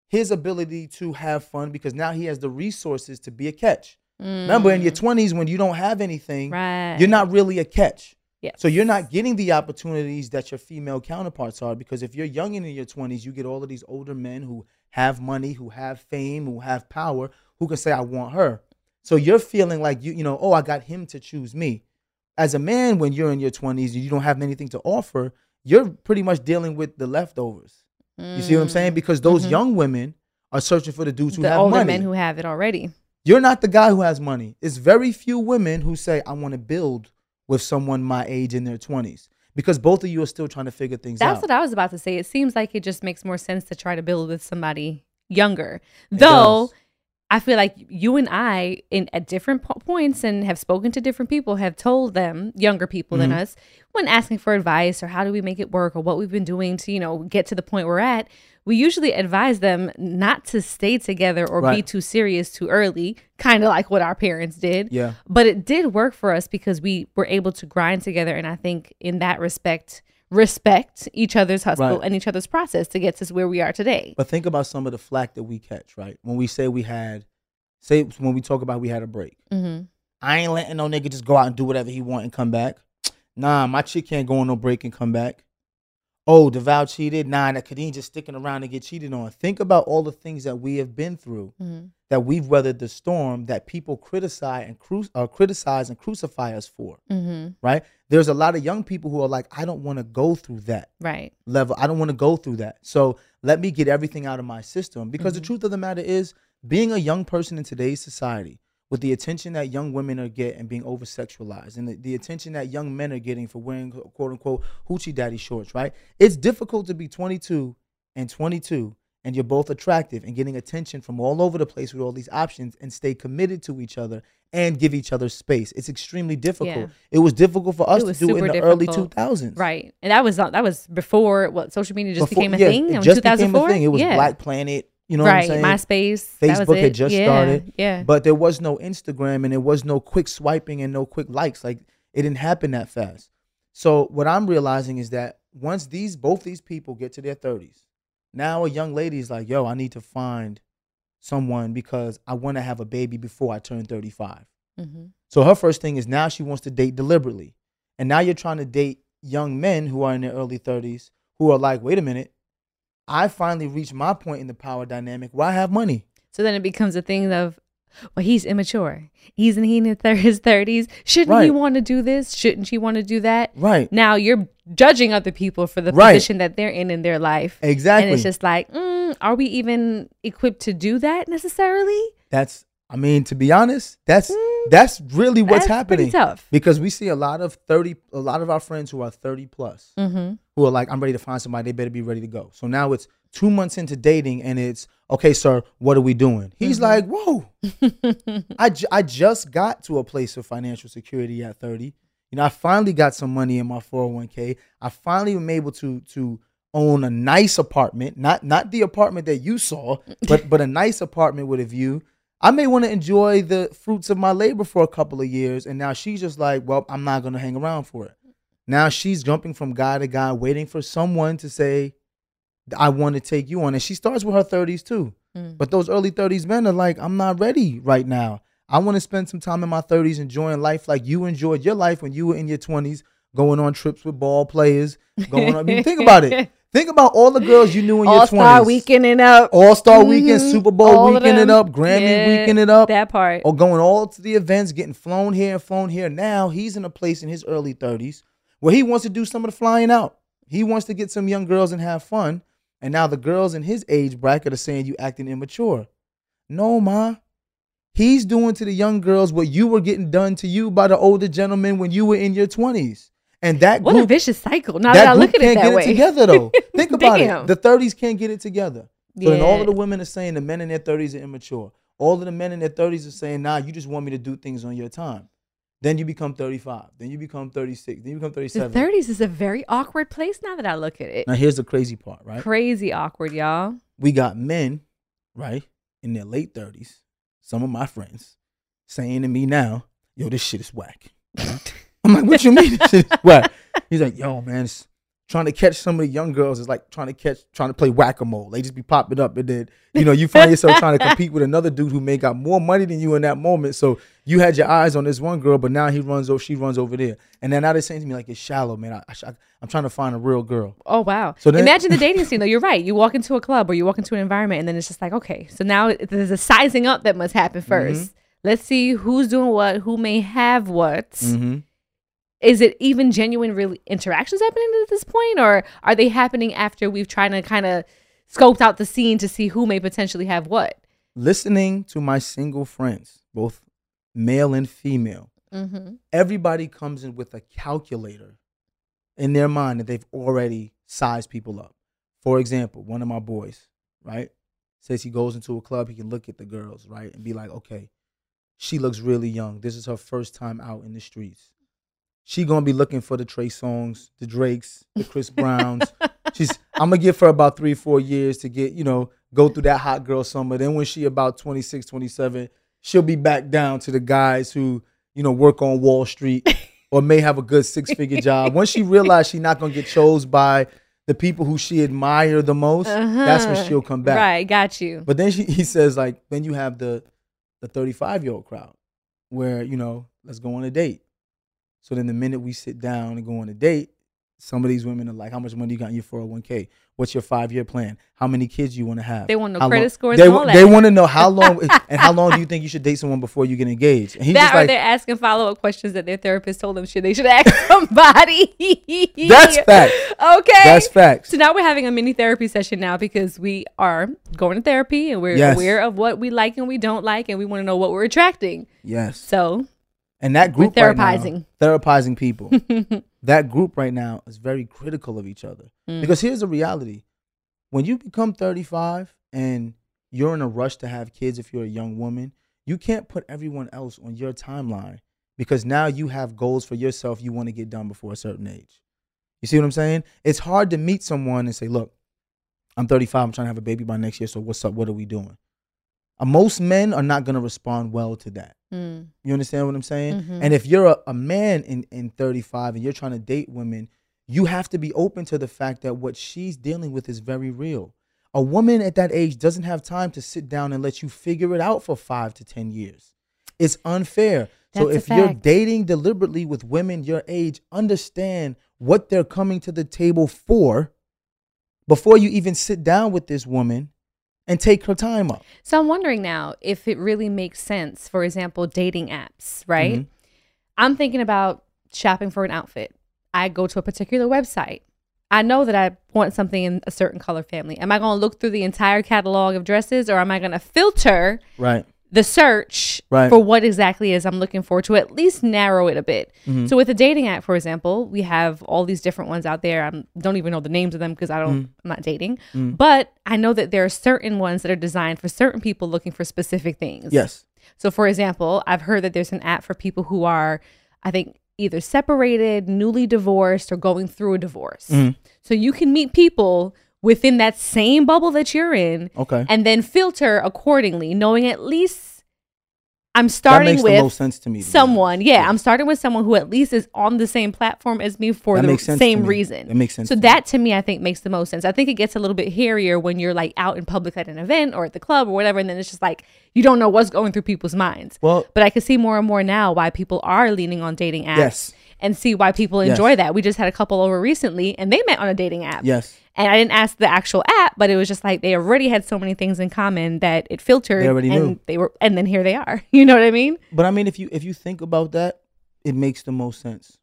[SPEAKER 2] his ability to have fun because now he has the resources to be a catch. Remember, in your 20s, when you don't have anything,
[SPEAKER 3] Mm. Right.
[SPEAKER 2] you're not really a catch.
[SPEAKER 3] Yeah.
[SPEAKER 2] So you're not getting the opportunities that your female counterparts are because if you're young and in your 20s, you get all of these older men who have money, who have fame, who have power, who can say, I want her. So you're feeling like you, you know, oh, I got him to choose me. As a man, when you're in your 20s and you don't have anything to offer, you're pretty much dealing with the leftovers. You see what I'm saying? Because those
[SPEAKER 3] Mhm.
[SPEAKER 2] young women are searching for the dudes who
[SPEAKER 3] the
[SPEAKER 2] have
[SPEAKER 3] older
[SPEAKER 2] money.
[SPEAKER 3] men who have it already.
[SPEAKER 2] You're not the guy who has money. It's very few women who say, I want to build with someone my age in their 20s because both of you are still trying to figure things
[SPEAKER 3] That's
[SPEAKER 2] out.
[SPEAKER 3] That's what I was about to say. It seems like it just makes more sense to try to build with somebody younger.
[SPEAKER 2] It
[SPEAKER 3] Though
[SPEAKER 2] does.
[SPEAKER 3] I feel like you and I, in at different po- points, and have spoken to different people, have told them younger people than
[SPEAKER 2] Mhm.
[SPEAKER 3] us when asking for advice or how do we make it work or what we've been doing to you know get to the point we're at. We usually advise them not to stay together or be too serious too early, kind of like what our parents did.
[SPEAKER 2] Yeah.
[SPEAKER 3] But it did work for us because we were able to grind together, and I think in that respect, respect each other's hustle
[SPEAKER 2] Right.
[SPEAKER 3] and each other's process to get to where we are today.
[SPEAKER 2] But think about some of the flack that we catch, right? When we say we had, say when we talk about we had a break.
[SPEAKER 3] Mm-hmm.
[SPEAKER 2] I ain't letting no nigga just go out and do whatever he want and come back. Nah, my chick can't go on no break and come back. Oh, DeVal cheated. Nah, that Kadeen just sticking around to get cheated on. Think about all the things that we have been through,
[SPEAKER 3] Mm-hmm.
[SPEAKER 2] that we've weathered the storm, that people criticize and cru- uh, criticize and crucify us for.
[SPEAKER 3] Mm-hmm.
[SPEAKER 2] Right? There's a lot of young people who are like, I don't want to go through that
[SPEAKER 3] Right.
[SPEAKER 2] level. I don't want to go through that. So let me get everything out of my system. Because the
[SPEAKER 3] Mhm.
[SPEAKER 2] truth of the matter is, being a young person in today's society, with the attention that young women are getting being over sexualized and the, the attention that young men are getting for wearing quote unquote hoochie daddy shorts, right? It's difficult to be 22 and 22 and you're both attractive and getting attention from all over the place with all these options and stay committed to each other and give each other space. It's extremely difficult.
[SPEAKER 3] Yeah.
[SPEAKER 2] It was difficult for us to do in the early 2000s.
[SPEAKER 3] Right. And that was that was before what social media just
[SPEAKER 2] Before-
[SPEAKER 3] became a
[SPEAKER 2] yeah,
[SPEAKER 3] thing
[SPEAKER 2] It just became
[SPEAKER 3] 2004.
[SPEAKER 2] a thing. It was
[SPEAKER 3] yeah.
[SPEAKER 2] Black Planet. You know what I'm
[SPEAKER 3] right.
[SPEAKER 2] saying?
[SPEAKER 3] MySpace. that was
[SPEAKER 2] Facebook had just
[SPEAKER 3] Yeah,
[SPEAKER 2] started.
[SPEAKER 3] Yeah.
[SPEAKER 2] But there was no Instagram and there was no quick swiping and no quick likes. Like it didn't happen that fast. So what I'm realizing is that once these both these people get to their 30s, now a young lady is like, yo, I need to find someone because I want to have a baby before I turn 35.
[SPEAKER 3] mm-hmm.
[SPEAKER 2] So her first thing is now she wants to date deliberately. And now you're trying to date young men who are in their early 30s who are like, wait a minute, I finally reached my point in the power dynamic where I have money.
[SPEAKER 3] So then it becomes a thing of, well, he's immature. He's in, he in his thirties. Shouldn't he want to do this? Shouldn't she want to do that?
[SPEAKER 2] Right.
[SPEAKER 3] Now you're judging other people for the
[SPEAKER 2] Right.
[SPEAKER 3] position that they're in in their life.
[SPEAKER 2] Exactly.
[SPEAKER 3] And it's just like, mm, are we even equipped to do that necessarily?
[SPEAKER 2] that's I mean, to be honest, that's
[SPEAKER 3] Mm,
[SPEAKER 2] that's really what's
[SPEAKER 3] That's
[SPEAKER 2] happening.
[SPEAKER 3] tough.
[SPEAKER 2] Because we see a lot of 30 a lot of our friends who are 30 plus
[SPEAKER 3] Mm-hmm.
[SPEAKER 2] Who are like, I'm ready to find somebody, they better be ready to go. So now it's two months into dating and it's okay, sir, what are we doing? He's
[SPEAKER 3] Mhm.
[SPEAKER 2] like, Whoa. <laughs> I, ju- I just got to a place of financial security at 30. You know, I finally got some money in my 401k. I finally am able to to own a nice apartment, not not the apartment that you saw, but but a nice apartment with a view. I may want to enjoy the fruits of my labor for a couple of years, and now she's just like, well, I'm not gonna hang around for it. Now she's jumping from guy to guy, waiting for someone to say, I want to take you on. And she starts with her 30s too.
[SPEAKER 3] Mm.
[SPEAKER 2] But those early 30s men are like, I'm not ready right now. I want to spend some time in my 30s enjoying life like you enjoyed your life when you were in your 20s, going on trips with ball players. Going on. I mean, think about it. <laughs> Think about all the girls you knew in your twenties.
[SPEAKER 3] All
[SPEAKER 2] 20s.
[SPEAKER 3] Star Weekend up.
[SPEAKER 2] All Star Weekend,
[SPEAKER 3] Mhm.
[SPEAKER 2] Super Bowl
[SPEAKER 3] All
[SPEAKER 2] weekend up, Grammy
[SPEAKER 3] Yeah,
[SPEAKER 2] weekend up,
[SPEAKER 3] That part.
[SPEAKER 2] or going all to the events, getting flown here and flown here. Now he's in a place in his early 30s where he wants to do some of the flying out. He wants to get some young girls and have fun. And now the girls in his age bracket are saying you acting immature. No, ma. He's doing to the young girls what you were getting done to you by the older gentlemen when you were in your 20s. And that
[SPEAKER 3] What a vicious cycle. Now that, I
[SPEAKER 2] group
[SPEAKER 3] look at it
[SPEAKER 2] can't
[SPEAKER 3] that
[SPEAKER 2] get
[SPEAKER 3] way.
[SPEAKER 2] it together though. <laughs> Think about it. The 30s can't get it together. Then all of the women are saying the men in their 30s are immature. All of the men in their 30s are saying, nah, you just want me to do things on your time. Then you become 35. Then you become 36. Then you become 37.
[SPEAKER 3] The
[SPEAKER 2] 37.
[SPEAKER 3] 30s is a very awkward place now that I look at it.
[SPEAKER 2] Now here's the crazy part, right?
[SPEAKER 3] Crazy awkward, y'all.
[SPEAKER 2] We got men, right, in their late 30s, some of my friends, saying to me now, yo, this shit is whack. <laughs> I'm like, what you mean this shit is whack? <laughs> He's like, yo, man, it's trying to catch some of the young girls is like trying to catch, trying to play whack-a-mole. They just be popping up and then, you know, you find yourself trying to <laughs> compete with another dude who may got more money than you in that moment. So you had your eyes on this one girl, but now he runs over, she runs over there. And then now they're saying to me like, it's shallow, man. I, I'm trying to find a real girl.
[SPEAKER 3] Oh wow!
[SPEAKER 2] So then-
[SPEAKER 3] Imagine the <laughs> dating scene though. You're right. You walk into a club or you walk into an environment, and then it's just like, okay, so now there's a sizing up that must happen 1st
[SPEAKER 2] Mm-hmm.
[SPEAKER 3] Let's see who's doing what, who may have what. Is it even genuine, really interactions happening at this point, or are they happening after we've tried to kind of scoped out the scene to see who may potentially have what?
[SPEAKER 2] listening to my single friends, both male and female,
[SPEAKER 3] Mm-hmm.
[SPEAKER 2] everybody comes in with a calculator in their mind that they've already sized people up. For example, one of my boys, right? says he goes into a club, he can look at the girls, right, and be like, okay, she looks really young. This is her first time out in the streets. She gonna be looking for the Trey Songz, the Drakes, the Chris Browns. She's I'm gonna give her about three, four years to get, you know, go through that hot girl summer. Then when she about 26, 27, she'll be back down to the guys who, you know, work on Wall Street or may have a good six figure job. Once she realizes she's not gonna get chose by the people who she admire the most, that's when
[SPEAKER 3] Uh-huh.
[SPEAKER 2] she'll come back.
[SPEAKER 3] Right, got you.
[SPEAKER 2] But then she, he says like then you have the the 35 year old crowd where you know let's go on a date. So then the minute we sit down and go on a date, some of these women are like, how much money you got in your 401k? What's your five year plan? How many kids you want to have?
[SPEAKER 3] They wanna know
[SPEAKER 2] How
[SPEAKER 3] credit
[SPEAKER 2] long-
[SPEAKER 3] scores
[SPEAKER 2] They,
[SPEAKER 3] and
[SPEAKER 2] wa-
[SPEAKER 3] all
[SPEAKER 2] they want to know how long <laughs> and how long do you think you should date someone before you get engaged? And he's
[SPEAKER 3] that or
[SPEAKER 2] like,
[SPEAKER 3] they're asking follow up questions that their therapist told them should they should ask <laughs> somebody.
[SPEAKER 2] That's fact.
[SPEAKER 3] Okay.
[SPEAKER 2] that's facts.
[SPEAKER 3] So now we're having a mini therapy session now because we are going to therapy and we're
[SPEAKER 2] Yes.
[SPEAKER 3] aware of what we like and we don't like and we want to know what we're attracting.
[SPEAKER 2] Yes.
[SPEAKER 3] So
[SPEAKER 2] And that group right now-
[SPEAKER 3] therapizing.
[SPEAKER 2] therapizing people. <laughs> that group right now is very critical of each other.
[SPEAKER 3] Mm.
[SPEAKER 2] Because here's the reality. When you become 35 and you're in a rush to have kids if you're a young woman, you can't put everyone else on your timeline because now you have goals for yourself you want to get done before a certain age. You see what I'm saying? It's hard to meet someone and say, "Look, I'm 35, I'm trying to have a baby by next year, so what's up? What are we doing?" Uh, most men are not going to respond well to that.
[SPEAKER 3] mm,
[SPEAKER 2] You understand what I'm saying?
[SPEAKER 3] Mhm.
[SPEAKER 2] And if you're a, a man in, in 35 and you're trying to date women, you have to be open to the fact that what she's dealing with is very real. A woman at that age doesn't have time to sit down and let you figure it out for five to 10 years. It's unfair. so
[SPEAKER 3] That's a
[SPEAKER 2] if you're dating deliberately with women your age, understand what they're coming to the table for before you even sit down with this woman and take her time up.
[SPEAKER 3] so I'm wondering now if it really makes sense. For example, dating apps, right?
[SPEAKER 2] Mhm.
[SPEAKER 3] I'm thinking about shopping for an outfit. I go to a particular website. I know that I want something in a certain color family. Am I going to look through the entire catalog of dresses or am I going to filter
[SPEAKER 2] Right.
[SPEAKER 3] The search
[SPEAKER 2] Right.
[SPEAKER 3] for what exactly is I'm looking for to at least narrow it a bit.
[SPEAKER 2] Mm-hmm.
[SPEAKER 3] So with a dating app, for example, we have all these different ones out there. I don't even know the names of them because I don't.
[SPEAKER 2] Mm-hmm.
[SPEAKER 3] I'm not dating, but I know that there are certain ones that are designed for certain people looking for specific things.
[SPEAKER 2] Yes.
[SPEAKER 3] So, for example, I've heard that there's an app for people who are, I think, either separated, newly divorced, or going through a divorce.
[SPEAKER 2] Mm-hmm.
[SPEAKER 3] So you can meet people within that same bubble that you're in
[SPEAKER 2] Okay.
[SPEAKER 3] and then filter accordingly, knowing at least I'm starting with
[SPEAKER 2] most sense to me.
[SPEAKER 3] someone.
[SPEAKER 2] honest.
[SPEAKER 3] Yeah, I'm starting with someone who at least is on the same platform as me for
[SPEAKER 2] That
[SPEAKER 3] the same reason.
[SPEAKER 2] That makes sense
[SPEAKER 3] So that to me, I think makes the most sense. I think it gets a little bit hairier when you're like out in public at an event or at the club or whatever, and then it's just like you don't know what's going through people's minds.
[SPEAKER 2] Well,
[SPEAKER 3] But I can see more and more now why people are leaning on dating apps.
[SPEAKER 2] Yes.
[SPEAKER 3] And see why people
[SPEAKER 2] Yes.
[SPEAKER 3] enjoy that. We just had a couple over recently and they met on a dating app.
[SPEAKER 2] yes.
[SPEAKER 3] And I didn't ask the actual app, but it was just like they already had so many things in common that it filtered
[SPEAKER 2] They already
[SPEAKER 3] and
[SPEAKER 2] knew.
[SPEAKER 3] they were and then here they are. <laughs> You know what I mean?
[SPEAKER 2] But I mean, if you if you think about that, it makes the most sense.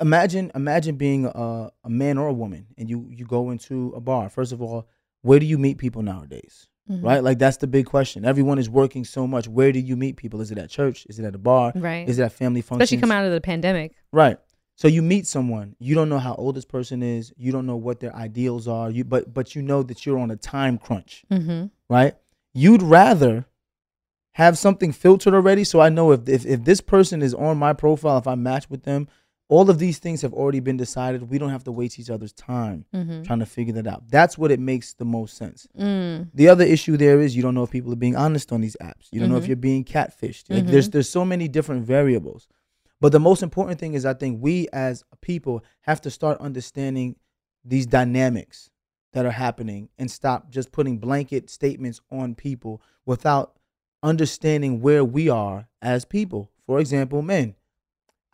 [SPEAKER 2] Imagine imagine being a, a man or a woman, and you you go into a bar. First of all, where do you meet people nowadays?
[SPEAKER 3] Mm-hmm.
[SPEAKER 2] Right, like that's the big question. Everyone is working so much. Where do you meet people? Is it at church? Is it at a bar?
[SPEAKER 3] Right.
[SPEAKER 2] Is it at family functions?
[SPEAKER 3] Especially come out of the pandemic.
[SPEAKER 2] Right. So you meet someone, you don't know how old this person is, you don't know what their ideals are, you but but you know that you're on a time crunch,
[SPEAKER 3] Mm-hmm.
[SPEAKER 2] right? You'd rather have something filtered already, so I know if if, if this person is on my profile, if I match with them, all of these things have already been decided. We don't have to waste each other's time
[SPEAKER 3] Mm-hmm.
[SPEAKER 2] trying to figure that out. That's what it makes the most sense.
[SPEAKER 3] Mm.
[SPEAKER 2] The other issue there is you don't know if people are being honest on these apps. You don't know if
[SPEAKER 3] Mhm.
[SPEAKER 2] you're being catfished. Like there's there's so many different variables. But the most important thing is I think we as people have to start understanding these dynamics that are happening and stop just putting blanket statements on people without understanding where we are as people. For example, men.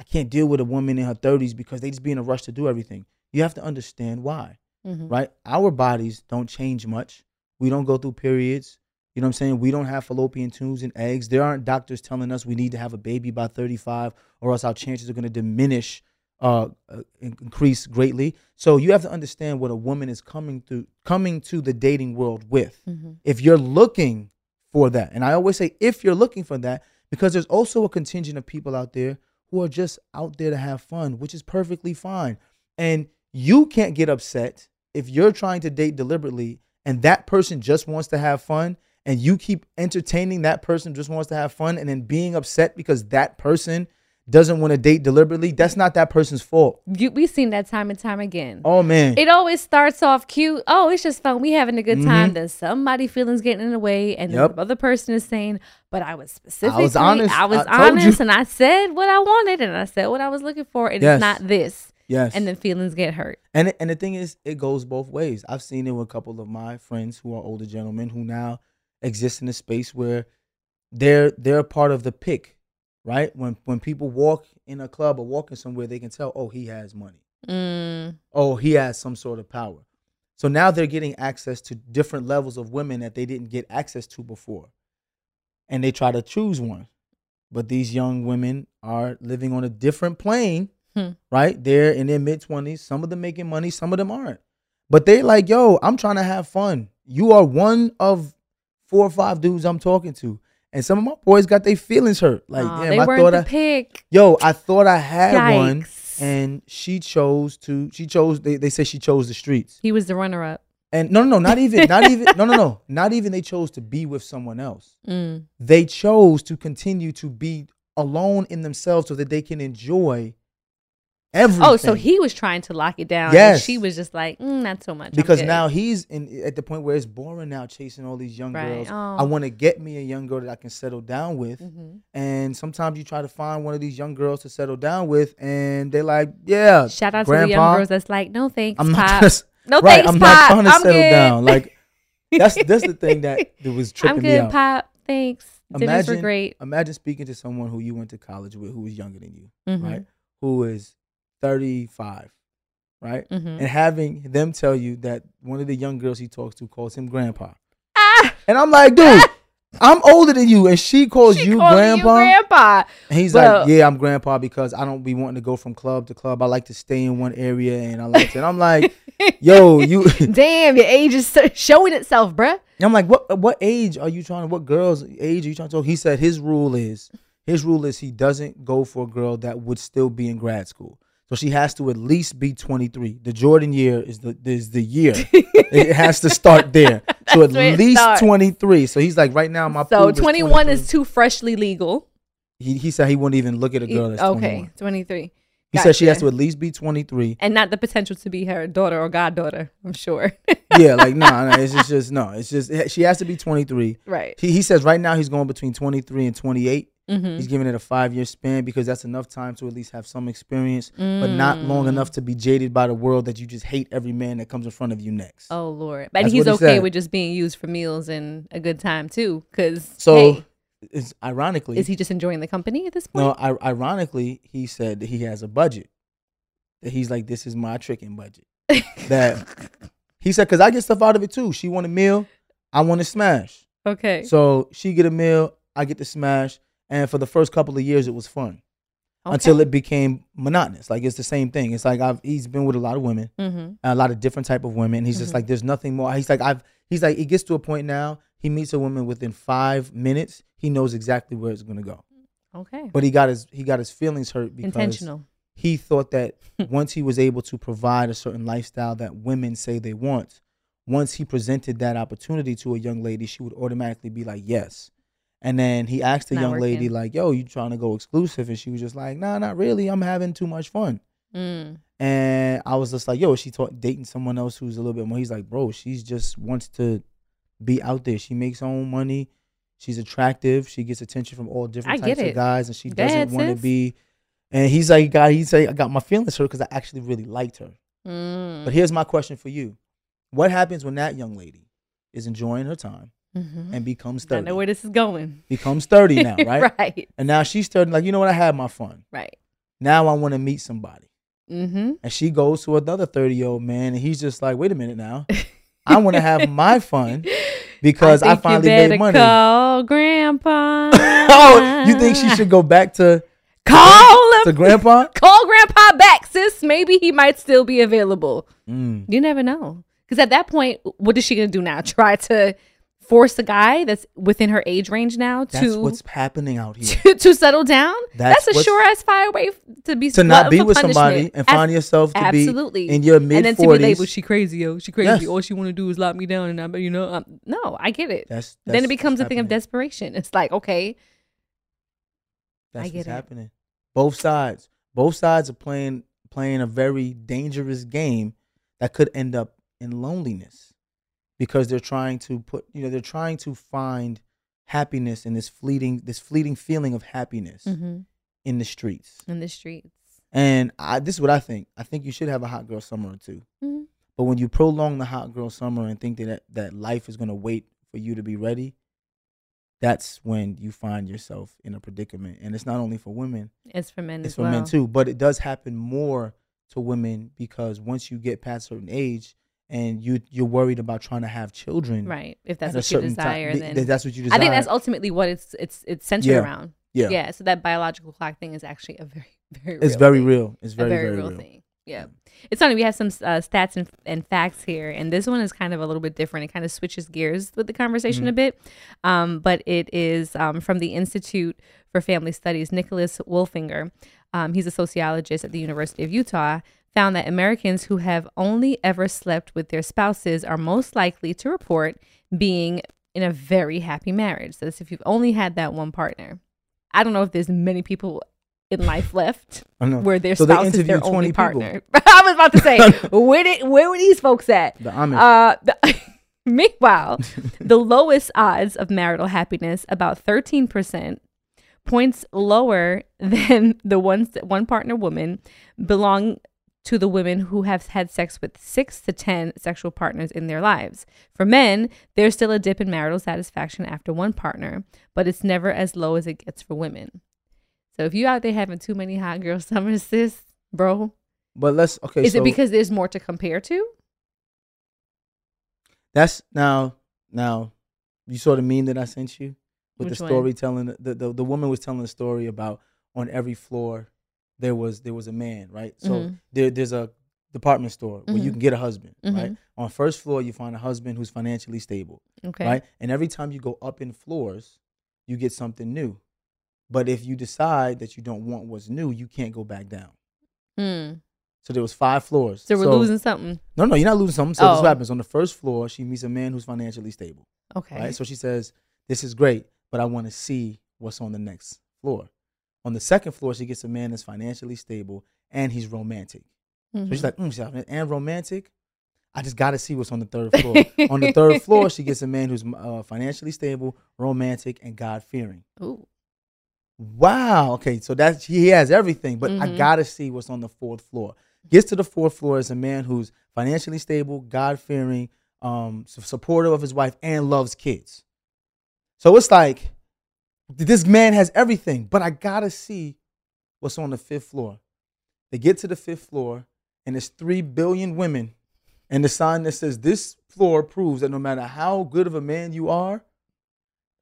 [SPEAKER 2] I can't deal with a woman in her 30s because they just be in a rush to do everything. You have to understand why
[SPEAKER 3] Mm-hmm.
[SPEAKER 2] right? Our bodies don't change much. We don't go through periods. You know what I'm saying? We don't have fallopian tubes and eggs. There aren't doctors telling us we need to have a baby by 35 or else our chances are going to diminish, uh, uh, increase greatly. So you have to understand what a woman is coming through, coming to the dating world with.
[SPEAKER 3] Mm-hmm.
[SPEAKER 2] If you're looking for that, and I always say if you're looking for that, because there's also a contingent of people out there who are just out there to have fun, which is perfectly fine. And you can't get upset if you're trying to date deliberately and that person just wants to have fun, and you keep entertaining that person just wants to have fun, and then being upset because that person doesn't want to date deliberately, that's not that person's fault.
[SPEAKER 3] You, we've seen that time and time again.
[SPEAKER 2] Oh man.
[SPEAKER 3] It always starts off cute. Oh, it's just fun. We having a good time. Then somebody feelings getting in the way, and then
[SPEAKER 2] Mm-hmm. Yep.
[SPEAKER 3] the other person is saying, "But I was specific.
[SPEAKER 2] honest.
[SPEAKER 3] I was
[SPEAKER 2] I
[SPEAKER 3] honest,
[SPEAKER 2] you."
[SPEAKER 3] and I said what I wanted, and I said what I was looking for, and
[SPEAKER 2] Yes.
[SPEAKER 3] it's not this."
[SPEAKER 2] yes.
[SPEAKER 3] And then feelings get hurt.
[SPEAKER 2] And and the thing is, it goes both ways. I've seen it with a couple of my friends who are older gentlemen who now exist in a space where they're they're part of the pick, right? When when people walk in a club or walking somewhere, they can tell, oh, he has money.
[SPEAKER 3] Mm,
[SPEAKER 2] Oh, he has some sort of power. So now they're getting access to different levels of women that they didn't get access to before, and they try to choose one. But these young women are living on a different plane
[SPEAKER 3] Hmm.
[SPEAKER 2] right? They're in their mid twenties. Some of them making money, some of them aren't. But they like, yo, I'm trying to have fun. You are one of four or five dudes I'm talking to, and some of my boys got their feelings hurt. Like,
[SPEAKER 3] aw,
[SPEAKER 2] damn, I
[SPEAKER 3] weren't
[SPEAKER 2] thought
[SPEAKER 3] the
[SPEAKER 2] I,
[SPEAKER 3] pick.
[SPEAKER 2] yo, I thought I had one, and she chose to. She chose. They they say she chose the streets.
[SPEAKER 3] He was the runner-up.
[SPEAKER 2] And no, no, no, not even, not even, no, no, no, <laughs> not even. They chose to be with someone else. <laughs>
[SPEAKER 3] Mm.
[SPEAKER 2] They chose to continue to be alone in themselves so that they can enjoy everything.
[SPEAKER 3] Oh, so he was trying to lock it down. and
[SPEAKER 2] Yes.
[SPEAKER 3] she was just like, mm, not so much.
[SPEAKER 2] Because now he's in at the point where it's boring now chasing all these young
[SPEAKER 3] Right.
[SPEAKER 2] girls.
[SPEAKER 3] Oh.
[SPEAKER 2] I want to get me a young girl that I can settle down with.
[SPEAKER 3] Mhm.
[SPEAKER 2] And sometimes you try to find one of these young girls to settle down with, and they're like, "Yeah,
[SPEAKER 3] Shout out to
[SPEAKER 2] grandpa,
[SPEAKER 3] the young girls that's like, no thanks,
[SPEAKER 2] I'm not
[SPEAKER 3] pop. no
[SPEAKER 2] right.
[SPEAKER 3] thanks,
[SPEAKER 2] I'm
[SPEAKER 3] pop.
[SPEAKER 2] not trying to
[SPEAKER 3] I'm
[SPEAKER 2] settle
[SPEAKER 3] good.
[SPEAKER 2] down." Like <laughs> that's that's the thing that, was tripping
[SPEAKER 3] I'm
[SPEAKER 2] me
[SPEAKER 3] good,
[SPEAKER 2] out.
[SPEAKER 3] pop. Thanks. Dinners were
[SPEAKER 2] Imagine,
[SPEAKER 3] great.
[SPEAKER 2] imagine speaking to someone who you went to college with, who was younger than you,
[SPEAKER 3] Mhm.
[SPEAKER 2] right? Who is 35, right?
[SPEAKER 3] Mhm.
[SPEAKER 2] and having them tell you that one of the young girls he talks to calls him grandpa.
[SPEAKER 3] Ah,
[SPEAKER 2] And I'm like, dude, I'm older than you, and she calls
[SPEAKER 3] she
[SPEAKER 2] you
[SPEAKER 3] called me
[SPEAKER 2] grandpa.
[SPEAKER 3] grandpa.
[SPEAKER 2] and he's
[SPEAKER 3] Well-
[SPEAKER 2] like, yeah, I'm grandpa because I don't be wanting to go from club to club. I like to stay in one area, and I like to. And I'm like, <laughs> yo, you. <laughs>
[SPEAKER 3] Damn, your age is showing itself, bruh.
[SPEAKER 2] I'm like, what? What age are you trying to? What girl's age are you trying to? Talk? He said his rule is his rule is he doesn't go for a girl that would still be in grad school. So she has to at least be 23. The Jordan year is the is the year. <laughs> it has to start there. So at
[SPEAKER 3] That's where it
[SPEAKER 2] least 23. So he's like, right now my
[SPEAKER 3] So
[SPEAKER 2] poob
[SPEAKER 3] 21
[SPEAKER 2] 23.
[SPEAKER 3] is too freshly legal.
[SPEAKER 2] He, he said he wouldn't even look at a girl that's
[SPEAKER 3] okay,
[SPEAKER 2] 21.
[SPEAKER 3] 23.
[SPEAKER 2] He said she has to at least be 23.
[SPEAKER 3] And not the potential to be her daughter or goddaughter, I'm sure. <laughs>
[SPEAKER 2] yeah, like no, nah, nah, it's just, just no. It's just she has to be 23.
[SPEAKER 3] right.
[SPEAKER 2] He, he says right now he's going between 23 and 28.
[SPEAKER 3] Mm-hmm.
[SPEAKER 2] He's giving it a five year span because that's enough time to at least have some experience, but not
[SPEAKER 3] Mm.
[SPEAKER 2] long enough to be jaded by the world that you just hate every man that comes in front of you next.
[SPEAKER 3] Oh, Lord. But
[SPEAKER 2] That's
[SPEAKER 3] he's
[SPEAKER 2] he
[SPEAKER 3] okay
[SPEAKER 2] said.
[SPEAKER 3] with just being used for meals and a good time, too. Because,
[SPEAKER 2] So
[SPEAKER 3] hey,
[SPEAKER 2] ironically,
[SPEAKER 3] is he just enjoying the company at this
[SPEAKER 2] no,
[SPEAKER 3] point?
[SPEAKER 2] I, ironically, he said that he has a budget. That he's like, this is my tricking budget. that <laughs> he said, because I get stuff out of it too. She want a meal, I want to smash.
[SPEAKER 3] okay.
[SPEAKER 2] So she get a meal, I get to smash, and for the first couple of years, it was fun. until it became monotonous. Like it's the same thing. It's like I've he's been with a lot of women,
[SPEAKER 3] Mhm.
[SPEAKER 2] a lot of different type of women. He's just
[SPEAKER 3] Mhm.
[SPEAKER 2] like there's nothing more. He's like I've he's like it gets to a point now. He meets a woman within five minutes. He knows exactly where it's gonna go.
[SPEAKER 3] Okay.
[SPEAKER 2] But he got his he got his feelings hurt because
[SPEAKER 3] Intentional.
[SPEAKER 2] he thought that <laughs> once he was able to provide a certain lifestyle that women say they want, once he presented that opportunity to a young lady, she would automatically be like yes. And then he asked the
[SPEAKER 3] Not
[SPEAKER 2] young lady like, "Yo, you trying to go exclusive?" And she was just like, "Nah, not really. I'm having too much fun."
[SPEAKER 3] Mm.
[SPEAKER 2] And I was just like, "Yo, she ta- dating someone else who's a little bit more?" He's like, "Bro, she's just wants to be out there. She makes her own money. She's attractive. She gets attention from all different
[SPEAKER 3] I
[SPEAKER 2] types of guys, and she doesn't want to be." And he's like, "God, he's like, I got my feelings hurt because I actually really liked her."
[SPEAKER 3] Mm.
[SPEAKER 2] But here's my question for you: What happens when that young lady is enjoying her time
[SPEAKER 3] Mhm.
[SPEAKER 2] and becomes 30.
[SPEAKER 3] I know where this is going.
[SPEAKER 2] Becomes thirty <laughs> now, right?
[SPEAKER 3] right.
[SPEAKER 2] And now she's starting like, you know what? I had my fun.
[SPEAKER 3] Right.
[SPEAKER 2] Now I want to meet somebody.
[SPEAKER 3] Mm-hmm.
[SPEAKER 2] And she goes to another 30 year old man, and he's just like, wait a minute now. <laughs> I want to have my fun <laughs> because I,
[SPEAKER 3] think
[SPEAKER 2] finally made money.
[SPEAKER 3] Call grandpa.
[SPEAKER 2] oh, you think she should go back to,
[SPEAKER 3] call him?
[SPEAKER 2] to grandpa?
[SPEAKER 3] Call grandpa back, sis. Maybe he might still be available.
[SPEAKER 2] Mm.
[SPEAKER 3] You never know. Because at that point, what is she gonna do now? Try to force a guy that's within her age range now
[SPEAKER 2] That's
[SPEAKER 3] to
[SPEAKER 2] what's happening out <laughs> here.
[SPEAKER 3] to, to settle down.
[SPEAKER 2] That's
[SPEAKER 3] That's, a sure ass fire way to be
[SPEAKER 2] to not be with somebody and
[SPEAKER 3] As-
[SPEAKER 2] find yourself to
[SPEAKER 3] absolutely.
[SPEAKER 2] be in your mid forties.
[SPEAKER 3] and then to be labeled, she crazy, yo, she crazy.
[SPEAKER 2] Yes.
[SPEAKER 3] All she want to do is lock me down, and I, you know, um, no, I get it.
[SPEAKER 2] That's,
[SPEAKER 3] then it becomes a thing of desperation. It's like, okay,
[SPEAKER 2] That's
[SPEAKER 3] I get
[SPEAKER 2] what's
[SPEAKER 3] it.
[SPEAKER 2] happening. Both sides. Both sides are playing playing a very dangerous game that could end up in loneliness because they're trying to put you know they're trying to find happiness in this fleeting this fleeting feeling of happiness
[SPEAKER 3] mhm,
[SPEAKER 2] in the streets.
[SPEAKER 3] in the streets.
[SPEAKER 2] And I, this is what I think. I think you should have a hot girl summer or 2
[SPEAKER 3] Mhm.
[SPEAKER 2] But when you prolong the hot girl summer and think that that life is going to wait for you to be ready, that's when you find yourself in a predicament. And it's not only for women,
[SPEAKER 3] It's for men
[SPEAKER 2] it's for
[SPEAKER 3] well.
[SPEAKER 2] men too. But it does happen more to women because once you get past a certain age and you you're worried about trying to have children,
[SPEAKER 3] Right. If that's
[SPEAKER 2] a
[SPEAKER 3] what you desire,
[SPEAKER 2] time,
[SPEAKER 3] then
[SPEAKER 2] th- that's what you desire.
[SPEAKER 3] I think that's ultimately what it's it's it's centered
[SPEAKER 2] Yeah.
[SPEAKER 3] around.
[SPEAKER 2] yeah.
[SPEAKER 3] Yeah. So that biological clock thing is actually a very <laughs> very
[SPEAKER 2] It's
[SPEAKER 3] real
[SPEAKER 2] very
[SPEAKER 3] thing.
[SPEAKER 2] real. It's
[SPEAKER 3] a
[SPEAKER 2] very
[SPEAKER 3] very,
[SPEAKER 2] very,
[SPEAKER 3] real
[SPEAKER 2] real.
[SPEAKER 3] thing. Yeah. It's funny. We have some uh, stats and, and facts here, and this one is kind of a little bit different. It kind of switches gears with the conversation a bit. Um, but it is um, from the Institute for Family Studies. Nicholas Wolfinger, um, he's a sociologist at the University of Utah, found that Americans who have only ever slept with their spouses are most likely to report being in a very happy marriage. So that's if you've only had that one partner. I don't know if there's many people in life left where their
[SPEAKER 2] So
[SPEAKER 3] spouse is their only
[SPEAKER 2] people.
[SPEAKER 3] partner. <laughs> I was about to say, <laughs> where did where were these folks at?
[SPEAKER 2] The Amish.
[SPEAKER 3] Uh, the, <laughs> meanwhile, the lowest odds of marital happiness, about thirteen percent, points lower than the ones that one partner women belong to the women who have had sex with six to ten sexual partners in their lives. For men, there's still a dip in marital satisfaction after one partner, but it's never as low as it gets for women. So if you out there having too many hot girl <laughs> summers, sis, bro,
[SPEAKER 2] but let's okay.
[SPEAKER 3] is
[SPEAKER 2] so
[SPEAKER 3] it because there's more to compare to?
[SPEAKER 2] that's now now you saw the meme that I sent you with
[SPEAKER 3] Which
[SPEAKER 2] the storytelling the, the the woman was telling a story about on every floor there was there was a man right so
[SPEAKER 3] Mhm.
[SPEAKER 2] there there's a department store where you
[SPEAKER 3] Mhm.
[SPEAKER 2] can get a husband right
[SPEAKER 3] Mhm.
[SPEAKER 2] on first floor you find a husband who's financially stable
[SPEAKER 3] Okay.
[SPEAKER 2] right and every time you go up in floors you get something new but if you decide that you don't want what's new you can't go back down
[SPEAKER 3] Mm.
[SPEAKER 2] so there was five floors
[SPEAKER 3] So we're losing something.
[SPEAKER 2] no no you're not losing something so this is
[SPEAKER 3] Oh.
[SPEAKER 2] what happens on the first floor she meets a man who's financially stable
[SPEAKER 3] Okay.
[SPEAKER 2] right? So she says, "This is great, but I want to see what's on the next floor." On the second floor, she gets a man that's financially stable and he's romantic. So she's
[SPEAKER 3] Mhm.
[SPEAKER 2] like, mm, she's like, "And romantic." I just got to see what's on the third floor. on the third floor, she <laughs> gets a man who's uh, financially stable, romantic, and God fearing.
[SPEAKER 3] Ooh.
[SPEAKER 2] Wow. Okay, so that's he has everything, but I
[SPEAKER 3] Mhm.
[SPEAKER 2] gotta see what's on the fourth floor. Gets to the fourth floor is a man who's financially stable, God fearing, um, supportive of his wife, and loves kids. So it's like this man has everything, but I gotta see what's on the fifth floor. They get to the fifth floor, and there's three billion women, and the sign that says this floor proves that no matter how good of a man you are,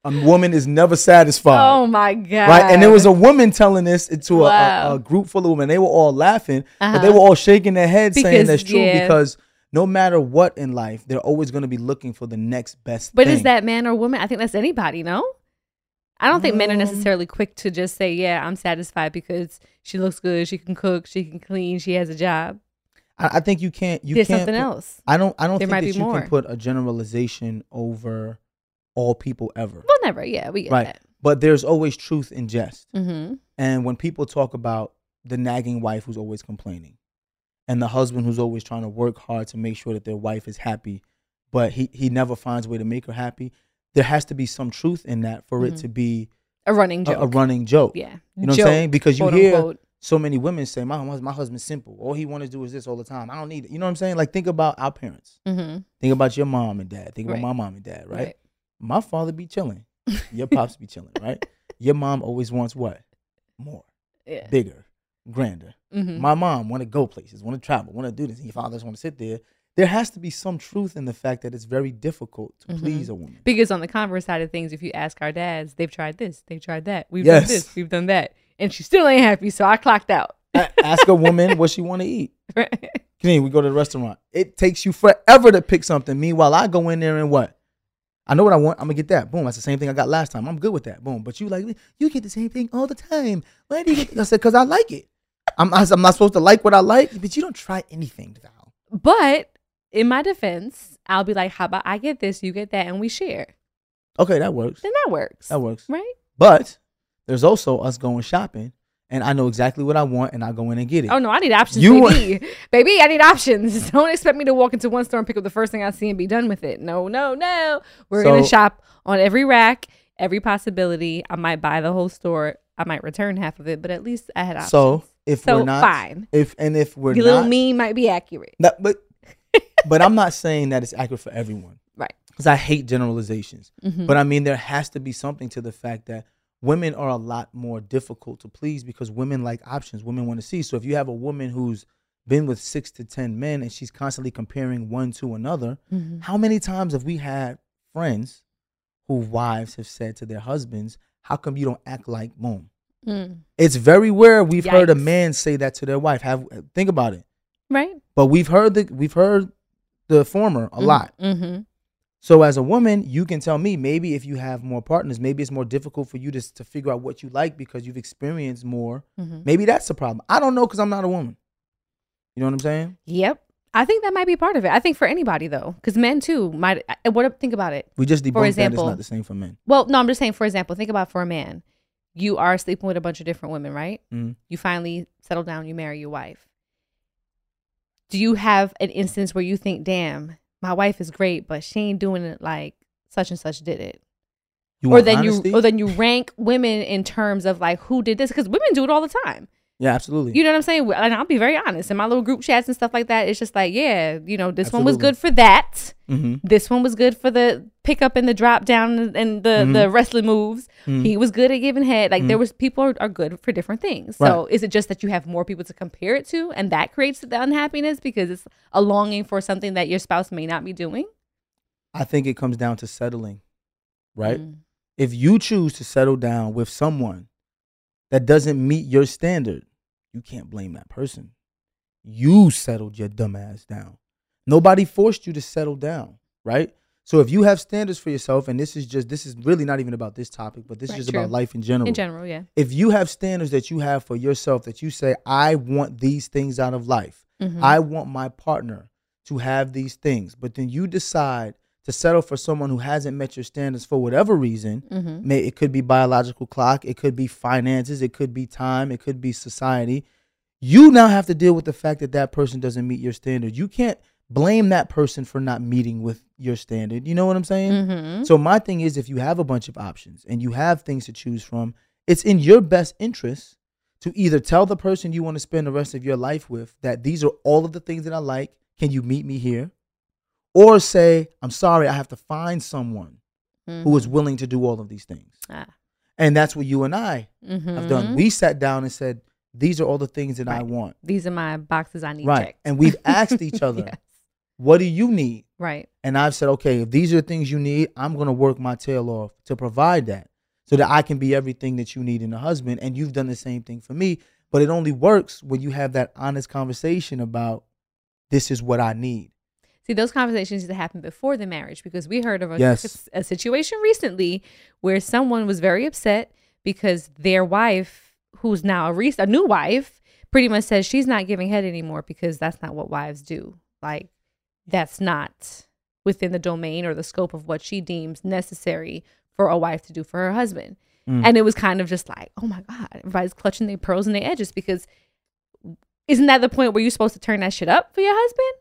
[SPEAKER 2] a woman is never satisfied
[SPEAKER 3] Oh my god.
[SPEAKER 2] right? And there was a woman telling this to a,
[SPEAKER 3] Wow.
[SPEAKER 2] a, a group full of women. They were all laughing, but they
[SPEAKER 3] Uh-huh.
[SPEAKER 2] were all shaking their heads saying that's true
[SPEAKER 3] yeah.
[SPEAKER 2] because no matter what in life, they're always going to be looking for the next best
[SPEAKER 3] But
[SPEAKER 2] thing.
[SPEAKER 3] is that man or woman? I think that's anybody, no? I don't think men are
[SPEAKER 2] Um,
[SPEAKER 3] necessarily quick to just say, "Yeah, I'm satisfied because she looks good, she can cook, she can clean, she has a job."
[SPEAKER 2] I, I think you can't. You
[SPEAKER 3] There's
[SPEAKER 2] can't
[SPEAKER 3] something
[SPEAKER 2] put-
[SPEAKER 3] else.
[SPEAKER 2] I don't. I don't
[SPEAKER 3] There
[SPEAKER 2] think that you
[SPEAKER 3] more.
[SPEAKER 2] can put a generalization over all people ever.
[SPEAKER 3] Well, never. Yeah, we get
[SPEAKER 2] Right.
[SPEAKER 3] that.
[SPEAKER 2] But there's always truth in jest.
[SPEAKER 3] Mm-hmm.
[SPEAKER 2] And when people talk about the nagging wife who's always complaining, and the husband who's always trying to work hard to make sure that their wife is happy, but he, he never finds a way to make her happy, there has to be some truth in that for it
[SPEAKER 3] Mhm.
[SPEAKER 2] to be
[SPEAKER 3] A running joke.
[SPEAKER 2] a running joke.
[SPEAKER 3] yeah.
[SPEAKER 2] You know what I'm saying? Because you
[SPEAKER 3] quote
[SPEAKER 2] hear
[SPEAKER 3] unquote.
[SPEAKER 2] so many women say, my, my husband's simple. All he wants to do is this all the time. I don't need it. You know what I'm saying? Like, think about our parents.
[SPEAKER 3] Mm-hmm.
[SPEAKER 2] Think about your mom and dad. Think about
[SPEAKER 3] Right.
[SPEAKER 2] my mom and dad, right?
[SPEAKER 3] Right.
[SPEAKER 2] My father be chilling. Your pops be chilling, <laughs> right? Your mom always wants what? More,
[SPEAKER 3] Yeah.
[SPEAKER 2] bigger, grander.
[SPEAKER 3] Mm-hmm.
[SPEAKER 2] My mom want to go places, want to travel, want to do this. And your father just want to sit there. There has to be some truth in the fact that it's very difficult to
[SPEAKER 3] Mhm.
[SPEAKER 2] please a woman.
[SPEAKER 3] Because on the converse side of things, if you ask our dads, they've tried this, they've tried that, we've
[SPEAKER 2] Yes.
[SPEAKER 3] done this, we've done that, and she still ain't happy. So I clocked out.
[SPEAKER 2] Ask a woman what she want to eat. <laughs> Can we go to the restaurant? It takes you forever to pick something. Meanwhile, I go in there and what? I know what I want. I'm gonna get that. Boom. That's the same thing I got last time. I'm good with that. Boom. But you like you get the same thing all the time. Why do you get? I said because I like it. I'm I'm not supposed to like what I like, but you don't try anything, Val.
[SPEAKER 3] But in my defense, I'll be like, how about I get this, you get that, and we share.
[SPEAKER 2] Okay, that works.
[SPEAKER 3] Then that works.
[SPEAKER 2] That works.
[SPEAKER 3] Right?
[SPEAKER 2] But there's also us going shopping, and I know exactly what I want, and I go in and get it.
[SPEAKER 3] Oh no, I need options,
[SPEAKER 2] You
[SPEAKER 3] baby. <laughs> baby, I need options. <laughs> Don't expect me to walk into one store and pick up the first thing I see and be done with it. No, no, no. We're gonna shop on every rack, every possibility. I might buy the whole store. I might return half of it, but at least I had options.
[SPEAKER 2] So if
[SPEAKER 3] So,
[SPEAKER 2] we're not,
[SPEAKER 3] fine.
[SPEAKER 2] if and if we're
[SPEAKER 3] Your little
[SPEAKER 2] not,
[SPEAKER 3] meme might be accurate.
[SPEAKER 2] But <laughs> but I'm not saying that it's accurate for everyone.
[SPEAKER 3] Right.
[SPEAKER 2] Because I hate generalizations.
[SPEAKER 3] Mhm.
[SPEAKER 2] But I mean, there has to be something to the fact that women are a lot more difficult to please because women like options. Women want to see. So if you have a woman who's been with six to ten men and she's constantly comparing one to another,
[SPEAKER 3] Mhm.
[SPEAKER 2] how many times have we had friends who wives have said to their husbands, "How come you don't act like boom?"
[SPEAKER 3] Mm.
[SPEAKER 2] It's very rare we've heard a man say that to their wife. Have think about it.
[SPEAKER 3] Right?
[SPEAKER 2] But we've heard the we've heard the former a lot.
[SPEAKER 3] Mm-hmm.
[SPEAKER 2] So as a woman, you can tell me maybe if you have more partners, maybe it's more difficult for you to to figure out what you like because you've experienced more.
[SPEAKER 3] Mm-hmm.
[SPEAKER 2] Maybe that's the problem. I don't know because I'm not a woman. You know what I'm saying?
[SPEAKER 3] Yep. I think that might be part of it. I think for anybody though, because men too might. I- What think about it?
[SPEAKER 2] We just debunked that it's
[SPEAKER 3] example-
[SPEAKER 2] not the same for men.
[SPEAKER 3] Well, no, I'm just saying. For example, think about for a man, you are sleeping with a bunch of different women, right?
[SPEAKER 2] Mhm.
[SPEAKER 3] You finally settle down. You marry your wife. Do you have an instance where you think, "Damn, my wife is great, but she ain't doing it like such and such did it,"
[SPEAKER 2] You
[SPEAKER 3] or then
[SPEAKER 2] honesty?
[SPEAKER 3] you, or then you rank women in terms of like who did this? Because women do it all the time.
[SPEAKER 2] Yeah, absolutely.
[SPEAKER 3] You know what I'm saying? And I'll be very honest. In my little group chats and stuff like that, it's just like, yeah, you know, this one was good for that.
[SPEAKER 2] hmm
[SPEAKER 3] This one was good for the pickup and the drop down and the
[SPEAKER 2] Mhm.
[SPEAKER 3] the wrestling moves.
[SPEAKER 2] Mhm.
[SPEAKER 3] He was good at giving head. Like there was people are, are good for different things. So is it just that you have more people to compare it to, and that creates the unhappiness because it's a longing for something that your spouse may not be doing?
[SPEAKER 2] I think it comes down to settling, right?
[SPEAKER 3] Mm.
[SPEAKER 2] If you choose to settle down with someone that doesn't meet your standard, you can't blame that person. You settled your dumb ass down. Nobody forced you to settle down, right? So if you have standards for yourself, and this is just this is really not even about this topic, but this
[SPEAKER 3] Right,
[SPEAKER 2] is just
[SPEAKER 3] true.
[SPEAKER 2] about life in general.
[SPEAKER 3] In general, yeah.
[SPEAKER 2] if you have standards that you have for yourself that you say, I want these things out of life.
[SPEAKER 3] Mhm.
[SPEAKER 2] I want my partner to have these things. But then you decide to settle for someone who hasn't met your standards for whatever reason.
[SPEAKER 3] Mhm.
[SPEAKER 2] May it could be biological clock, it could be finances, it could be time, it could be society. You now have to deal with the fact that that person doesn't meet your standard. You can't blame that person for not meeting with your standard. You know what I'm saying?
[SPEAKER 3] Mhm.
[SPEAKER 2] So my thing is if you have a bunch of options and you have things to choose from, it's in your best interest to either tell the person you want to spend the rest of your life with that these are all of the things that I like. Can you meet me here? Or say, I'm sorry, I have to find someone who is willing to do all of these things.
[SPEAKER 3] Ah.
[SPEAKER 2] And that's what you and I have
[SPEAKER 3] Mhm.
[SPEAKER 2] done. We sat down and said, These are all the things that I want.
[SPEAKER 3] These are my boxes I need
[SPEAKER 2] Right.
[SPEAKER 3] checked.
[SPEAKER 2] And we've asked each <laughs> other,
[SPEAKER 3] Yes.
[SPEAKER 2] What do you need?
[SPEAKER 3] Right.
[SPEAKER 2] And I've said, okay, if these are the things you need, I'm going to work my tail off to provide that so that I can be everything that you need in a husband. And you've done the same thing for me. But it only works when you have that honest conversation about this is what I need.
[SPEAKER 3] See, those conversations to happen before the marriage because we heard of a,
[SPEAKER 2] Yes.
[SPEAKER 3] a situation recently where someone was very upset because their wife, who's now a, re- a new wife, pretty much says she's not giving head anymore because that's not what wives do. Like, that's not within the domain or the scope of what she deems necessary for a wife to do for her husband.
[SPEAKER 2] Mm.
[SPEAKER 3] And it was kind of just like, oh my God, everybody's clutching their pearls and their edges because isn't that the point where you're supposed to turn that shit up for your husband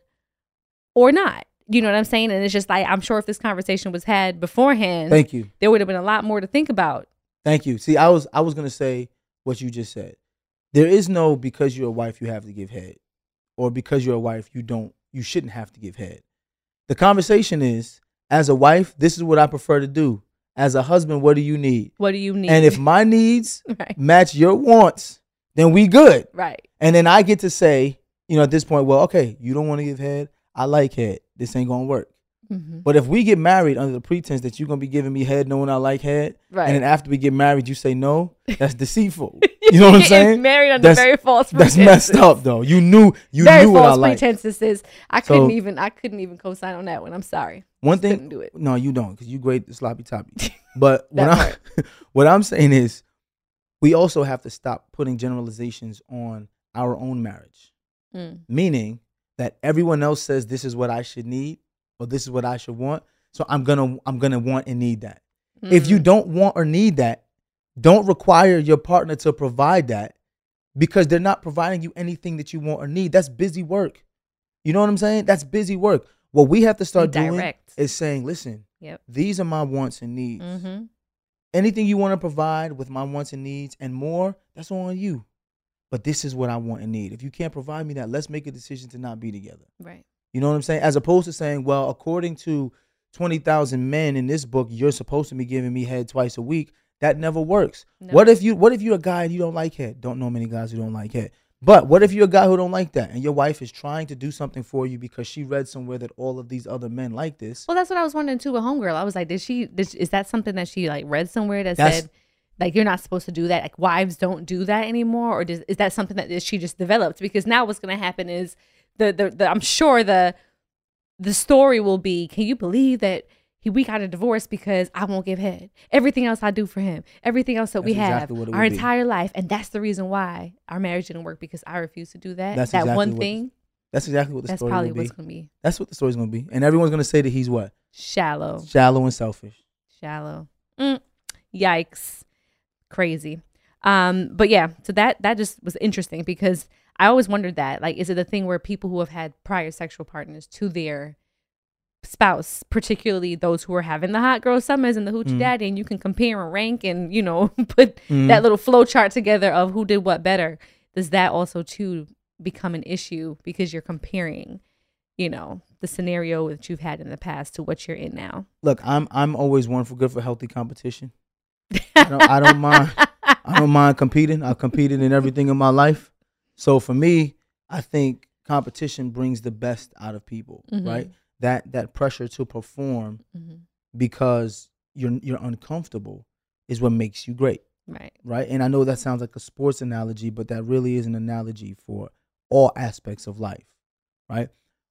[SPEAKER 3] or not? You know what I'm saying? And it's just like, I'm sure if this conversation was had beforehand,
[SPEAKER 2] Thank you.
[SPEAKER 3] there would have been a lot more to think about.
[SPEAKER 2] Thank you. See, I was I was gonna say what you just said. There is no because you're a wife you have to give head, or because you're a wife you don't you shouldn't have to give head. The conversation is as a wife, this is what I prefer to do. As a husband, what do you need?
[SPEAKER 3] What do you need?
[SPEAKER 2] And if my needs <laughs>
[SPEAKER 3] right,
[SPEAKER 2] match your wants, then we good.
[SPEAKER 3] right,
[SPEAKER 2] And then I get to say, you know, at this point, well, okay, you don't want to give head. I like head. This ain't gonna work.
[SPEAKER 3] hmm
[SPEAKER 2] But if we get married under the pretense that you're gonna be giving me head knowing I like head,
[SPEAKER 3] right.
[SPEAKER 2] and then after we get married, you say no, that's <laughs> deceitful. You know what I'm saying?
[SPEAKER 3] Married under
[SPEAKER 2] That's-
[SPEAKER 3] very false
[SPEAKER 2] That's
[SPEAKER 3] pretenses.
[SPEAKER 2] messed up though. You knew you
[SPEAKER 3] very
[SPEAKER 2] knew what I
[SPEAKER 3] false
[SPEAKER 2] liked.
[SPEAKER 3] pretenses. I
[SPEAKER 2] So-
[SPEAKER 3] couldn't even. I couldn't even co-sign on that one. I'm sorry.
[SPEAKER 2] One thing.
[SPEAKER 3] Couldn't
[SPEAKER 2] thing
[SPEAKER 3] do it.
[SPEAKER 2] No, you don't, because you great sloppy toppy. <laughs> But what I'm <laughs> what I'm saying is, we also have to stop putting generalizations on our own marriage.
[SPEAKER 3] Mm.
[SPEAKER 2] Meaning that everyone else says this is what I should need or this is what I should want. So I'm gonna I'm gonna want and need that. If you
[SPEAKER 3] Mm.
[SPEAKER 2] don't want or need that, don't require your partner to provide that because they're not providing you anything that you want or need. That's busy work. You know what I'm saying? That's busy work. What we have to start doing is saying, listen,
[SPEAKER 3] Yep.
[SPEAKER 2] these are my wants and needs.
[SPEAKER 3] Mm-hmm.
[SPEAKER 2] Anything you want to provide with my wants and needs and more, that's on you. But this is what I want and need. If you can't provide me that, let's make a decision to not be together.
[SPEAKER 3] Right.
[SPEAKER 2] You know what I'm saying? As opposed to saying, well, according to 20,000 men in this book, you're supposed to be giving me head twice a week. That never works.
[SPEAKER 3] No.
[SPEAKER 2] What if you what if you're a guy and you don't like head? Don't know many guys who don't like head. But what if you're a guy who don't like that and your wife is trying to do something for you because she read somewhere that all of these other men like this?
[SPEAKER 3] Well, that's what I was wondering too with homegirl. I was like, did she? Did, is that something that she like read somewhere that
[SPEAKER 2] That's-
[SPEAKER 3] said like you're not supposed to do that? Like wives don't do that anymore, or does, is that something that she just developed? Because now what's going to happen is the, the the I'm sure the the story will be, can you believe that? He, we got a divorce because I won't give head. Everything else I do for him. Everything else that we
[SPEAKER 2] That's
[SPEAKER 3] have
[SPEAKER 2] exactly it
[SPEAKER 3] our
[SPEAKER 2] would be.
[SPEAKER 3] entire life, and that's the reason why our marriage didn't work because I refused to do that.
[SPEAKER 2] That's
[SPEAKER 3] that
[SPEAKER 2] exactly
[SPEAKER 3] one
[SPEAKER 2] what-
[SPEAKER 3] thing.
[SPEAKER 2] That's exactly what the
[SPEAKER 3] That's
[SPEAKER 2] story
[SPEAKER 3] probably what's going to be
[SPEAKER 2] That's what the story's gonna be. And everyone's gonna say that he's what?
[SPEAKER 3] shallow.
[SPEAKER 2] Shallow and selfish.
[SPEAKER 3] shallow. Mm, yikes, crazy. Um, but yeah, so that that just was interesting because I always wondered that like, is it a thing where people who have had prior sexual partners to their spouse, particularly those who are having the hot girl summers and the hoochie
[SPEAKER 2] Mm.
[SPEAKER 3] daddy, and you can compare and rank and you know <laughs> put
[SPEAKER 2] Mhm.
[SPEAKER 3] that little flow chart together of who did what better. Does that also too become an issue because you're comparing, you know, the scenario that you've had in the past to what you're in now?
[SPEAKER 2] Look, I'm I'm always one for good for healthy competition. I don't I don't mind I don't mind competing. I've competed in everything in my life. So for me, I think competition brings the best out of people,
[SPEAKER 3] Mhm.
[SPEAKER 2] right? That that pressure to perform
[SPEAKER 3] Mhm.
[SPEAKER 2] because you're you're uncomfortable is what makes you great,
[SPEAKER 3] Right.
[SPEAKER 2] right? And I know that sounds like a sports analogy, but that really is an analogy for all aspects of life, right?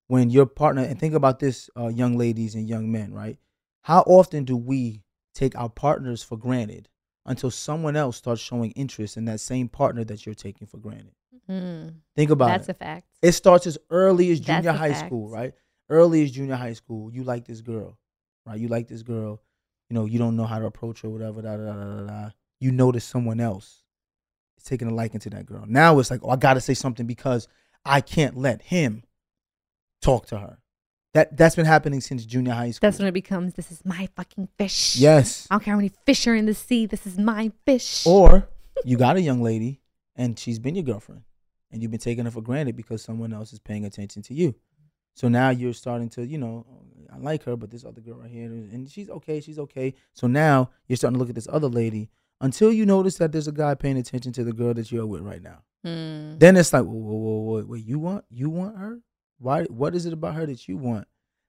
[SPEAKER 2] When your partner and think about this, uh, young ladies and young men, right? How often do we take our partners for granted until someone else starts showing interest in that same partner that you're taking for granted?
[SPEAKER 3] Mm.
[SPEAKER 2] Think about
[SPEAKER 3] That's
[SPEAKER 2] it.
[SPEAKER 3] a fact.
[SPEAKER 2] It starts as early as junior high
[SPEAKER 3] fact.
[SPEAKER 2] school, right? Early as junior high school, you like this girl, right? You like this girl. You know, you don't know how to approach her, whatever. Da, da, da, da, da. You notice someone else is taking a liking to that girl. Now it's like, oh, I got to say something because I can't let him talk to her. That that's been happening since junior high school.
[SPEAKER 3] That's when it becomes this is my fucking fish.
[SPEAKER 2] yes.
[SPEAKER 3] I don't care how many fish are in the sea. This is my fish.
[SPEAKER 2] Or you got a young lady and she's been your girlfriend and you've been taking her for granted because someone else is paying attention to you. So now you're starting to, you know, I like her, but this other girl right here, and she's okay, she's okay. So now you're starting to look at this other lady until you notice that there's a guy paying attention to the girl that you're with right now.
[SPEAKER 3] Mm.
[SPEAKER 2] Then it's like, whoa, whoa, whoa, whoa, wait, you want, you want her? Why? What is it about her that you want?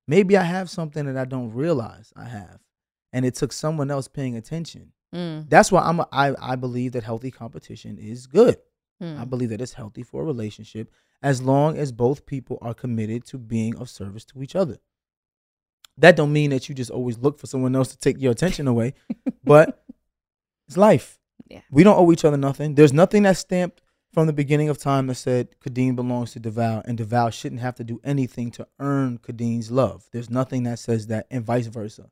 [SPEAKER 2] Maybe I have something that I don't realize I have, and it took someone else paying attention.
[SPEAKER 3] Mm.
[SPEAKER 2] That's why I'm. A, I I believe that healthy competition is good.
[SPEAKER 3] Mm.
[SPEAKER 2] I believe that it's healthy for a relationship as long as both people are committed to being of service to each other. That don't mean that you just always look for someone else to take your attention away, <laughs> but it's life.
[SPEAKER 3] Yeah.
[SPEAKER 2] We don't owe each other nothing. There's nothing that's stamped from the beginning of time that said Kadeen belongs to Deval and Deval shouldn't have to do anything to earn Kadeen's love. There's nothing that says that and vice versa.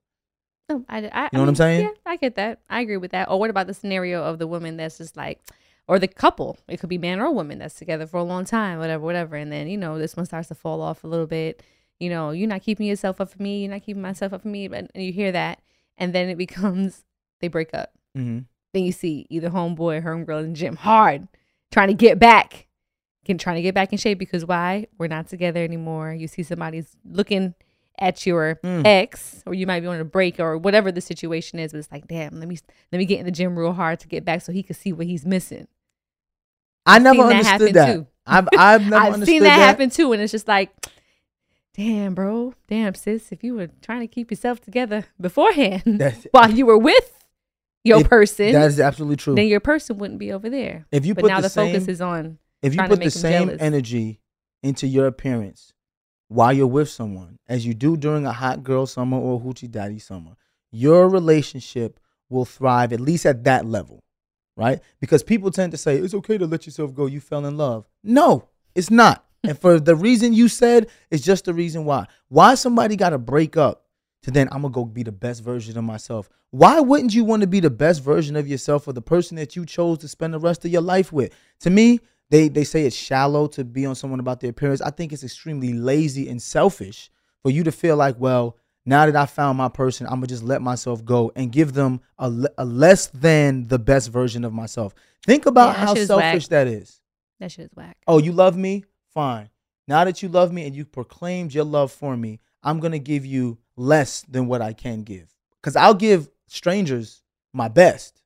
[SPEAKER 3] No, I, I,
[SPEAKER 2] You know what I'm saying?
[SPEAKER 3] Yeah, I get that. I agree with that. Or what about the scenario of the woman that's just like, or the couple? It could be man or woman that's together for a long time, whatever, whatever. And then you know this one starts to fall off a little bit. You know, you're not keeping yourself up for me. You're not keeping myself up for me. But and you hear that, and then it <laughs> becomes they break up.
[SPEAKER 2] Mm-hmm.
[SPEAKER 3] Then you see either homeboy or homegirl in the gym hard, trying to get back, can trying to get back in shape because why? We're not together anymore. You see somebody's looking at your
[SPEAKER 2] Mm.
[SPEAKER 3] ex, or you might be on a break or whatever the situation is, but it's like, damn, let me let me get in the gym real hard to get back so he can see what he's missing.
[SPEAKER 2] I never
[SPEAKER 3] seen that
[SPEAKER 2] understood
[SPEAKER 3] happen
[SPEAKER 2] that.
[SPEAKER 3] too.
[SPEAKER 2] I've I've <laughs> never
[SPEAKER 3] I've seen that, happen too, and it's just like, damn, bro, damn, sis, if you were trying to keep yourself together beforehand <laughs> while you were with your
[SPEAKER 2] If-
[SPEAKER 3] person,
[SPEAKER 2] That is absolutely true.
[SPEAKER 3] then your person wouldn't be over there.
[SPEAKER 2] if you
[SPEAKER 3] but
[SPEAKER 2] put
[SPEAKER 3] now
[SPEAKER 2] the,
[SPEAKER 3] the, focus is on
[SPEAKER 2] if you put the same
[SPEAKER 3] jealous.
[SPEAKER 2] energy into your appearance while you're with someone as you do during a hot girl summer or hoochie daddy summer, your relationship will thrive at least at that level, right? Because people tend to say it's okay to let yourself go. You fell in love. No, it's not. <laughs> and for the reason you said, it's just the reason why. Why somebody got to break up to then I'm gonna go be the best version of myself. Why wouldn't you want to be the best version of yourself for the person that you chose to spend the rest of your life with? To me, they they say it's shallow to be on someone about their appearance. I think it's extremely lazy and selfish for you to feel like, well, now that I found my person, I'm gonna just let myself go and give them a, a less than the best version of myself. Think about
[SPEAKER 3] Yeah,
[SPEAKER 2] how selfish
[SPEAKER 3] whack.
[SPEAKER 2] that is.
[SPEAKER 3] that shit is whack.
[SPEAKER 2] Oh, you love me? Fine. Now that you love me and you proclaimed your love for me, I'm to give you less than what I can give. Because I'll give strangers my best.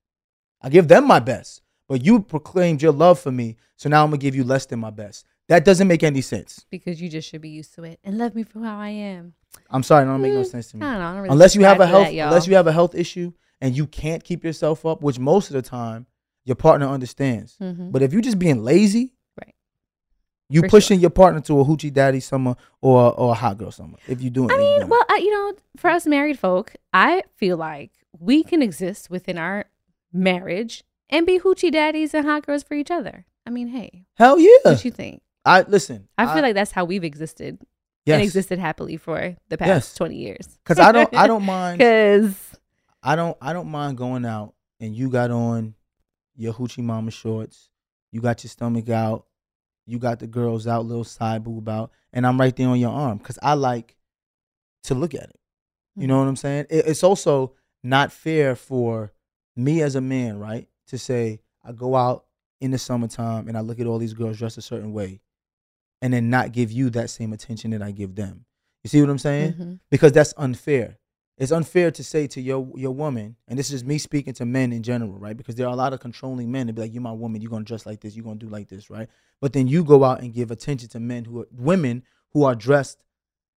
[SPEAKER 2] I give them my best. But you proclaimed your love for me, so now I'm going to give you less than my best. That doesn't make any sense.
[SPEAKER 3] Because you just should be used to it and love me for how I am.
[SPEAKER 2] I'm sorry, it don't make no
[SPEAKER 3] Mm,
[SPEAKER 2] sense to
[SPEAKER 3] I
[SPEAKER 2] me.
[SPEAKER 3] don't know. I don't really
[SPEAKER 2] Unless you have a health
[SPEAKER 3] that,
[SPEAKER 2] unless you have a health issue and you can't keep yourself up, which most of the time your partner understands.
[SPEAKER 3] Mhm.
[SPEAKER 2] But if you're just being lazy. You
[SPEAKER 3] For
[SPEAKER 2] pushing your partner to a hoochie daddy summer or or a hot girl summer. If you're doing,
[SPEAKER 3] I mean, well, I, you know, for us married folk, I feel like we can exist within our marriage and be hoochie daddies and hot girls for each other. I mean, hey,
[SPEAKER 2] hell yeah.
[SPEAKER 3] what you think?
[SPEAKER 2] I listen.
[SPEAKER 3] I feel like that's how we've existed and existed happily for the past
[SPEAKER 2] Yes.
[SPEAKER 3] 20 years.
[SPEAKER 2] because I don't I don't mind <laughs>
[SPEAKER 3] Because
[SPEAKER 2] I don't I don't mind going out and you got on your hoochie mama shorts, you got your stomach out, you got the girls out, little side boob out, and I'm right there on your arm because I like to look at it. You know what I'm saying? It, it's also not fair for me as a man, right, to say I go out in the summertime and I look at all these girls dressed a certain way, and then not give you that same attention that I give them. You see what I'm saying?
[SPEAKER 3] Mhm.
[SPEAKER 2] Because that's unfair. It's unfair to say to your your woman, and this is me speaking to men in general, right? Because there are a lot of controlling men to be like, "You're my woman. You're gonna dress like this. You're gonna do like this, right?" But then you go out and give attention to men who are women who are dressed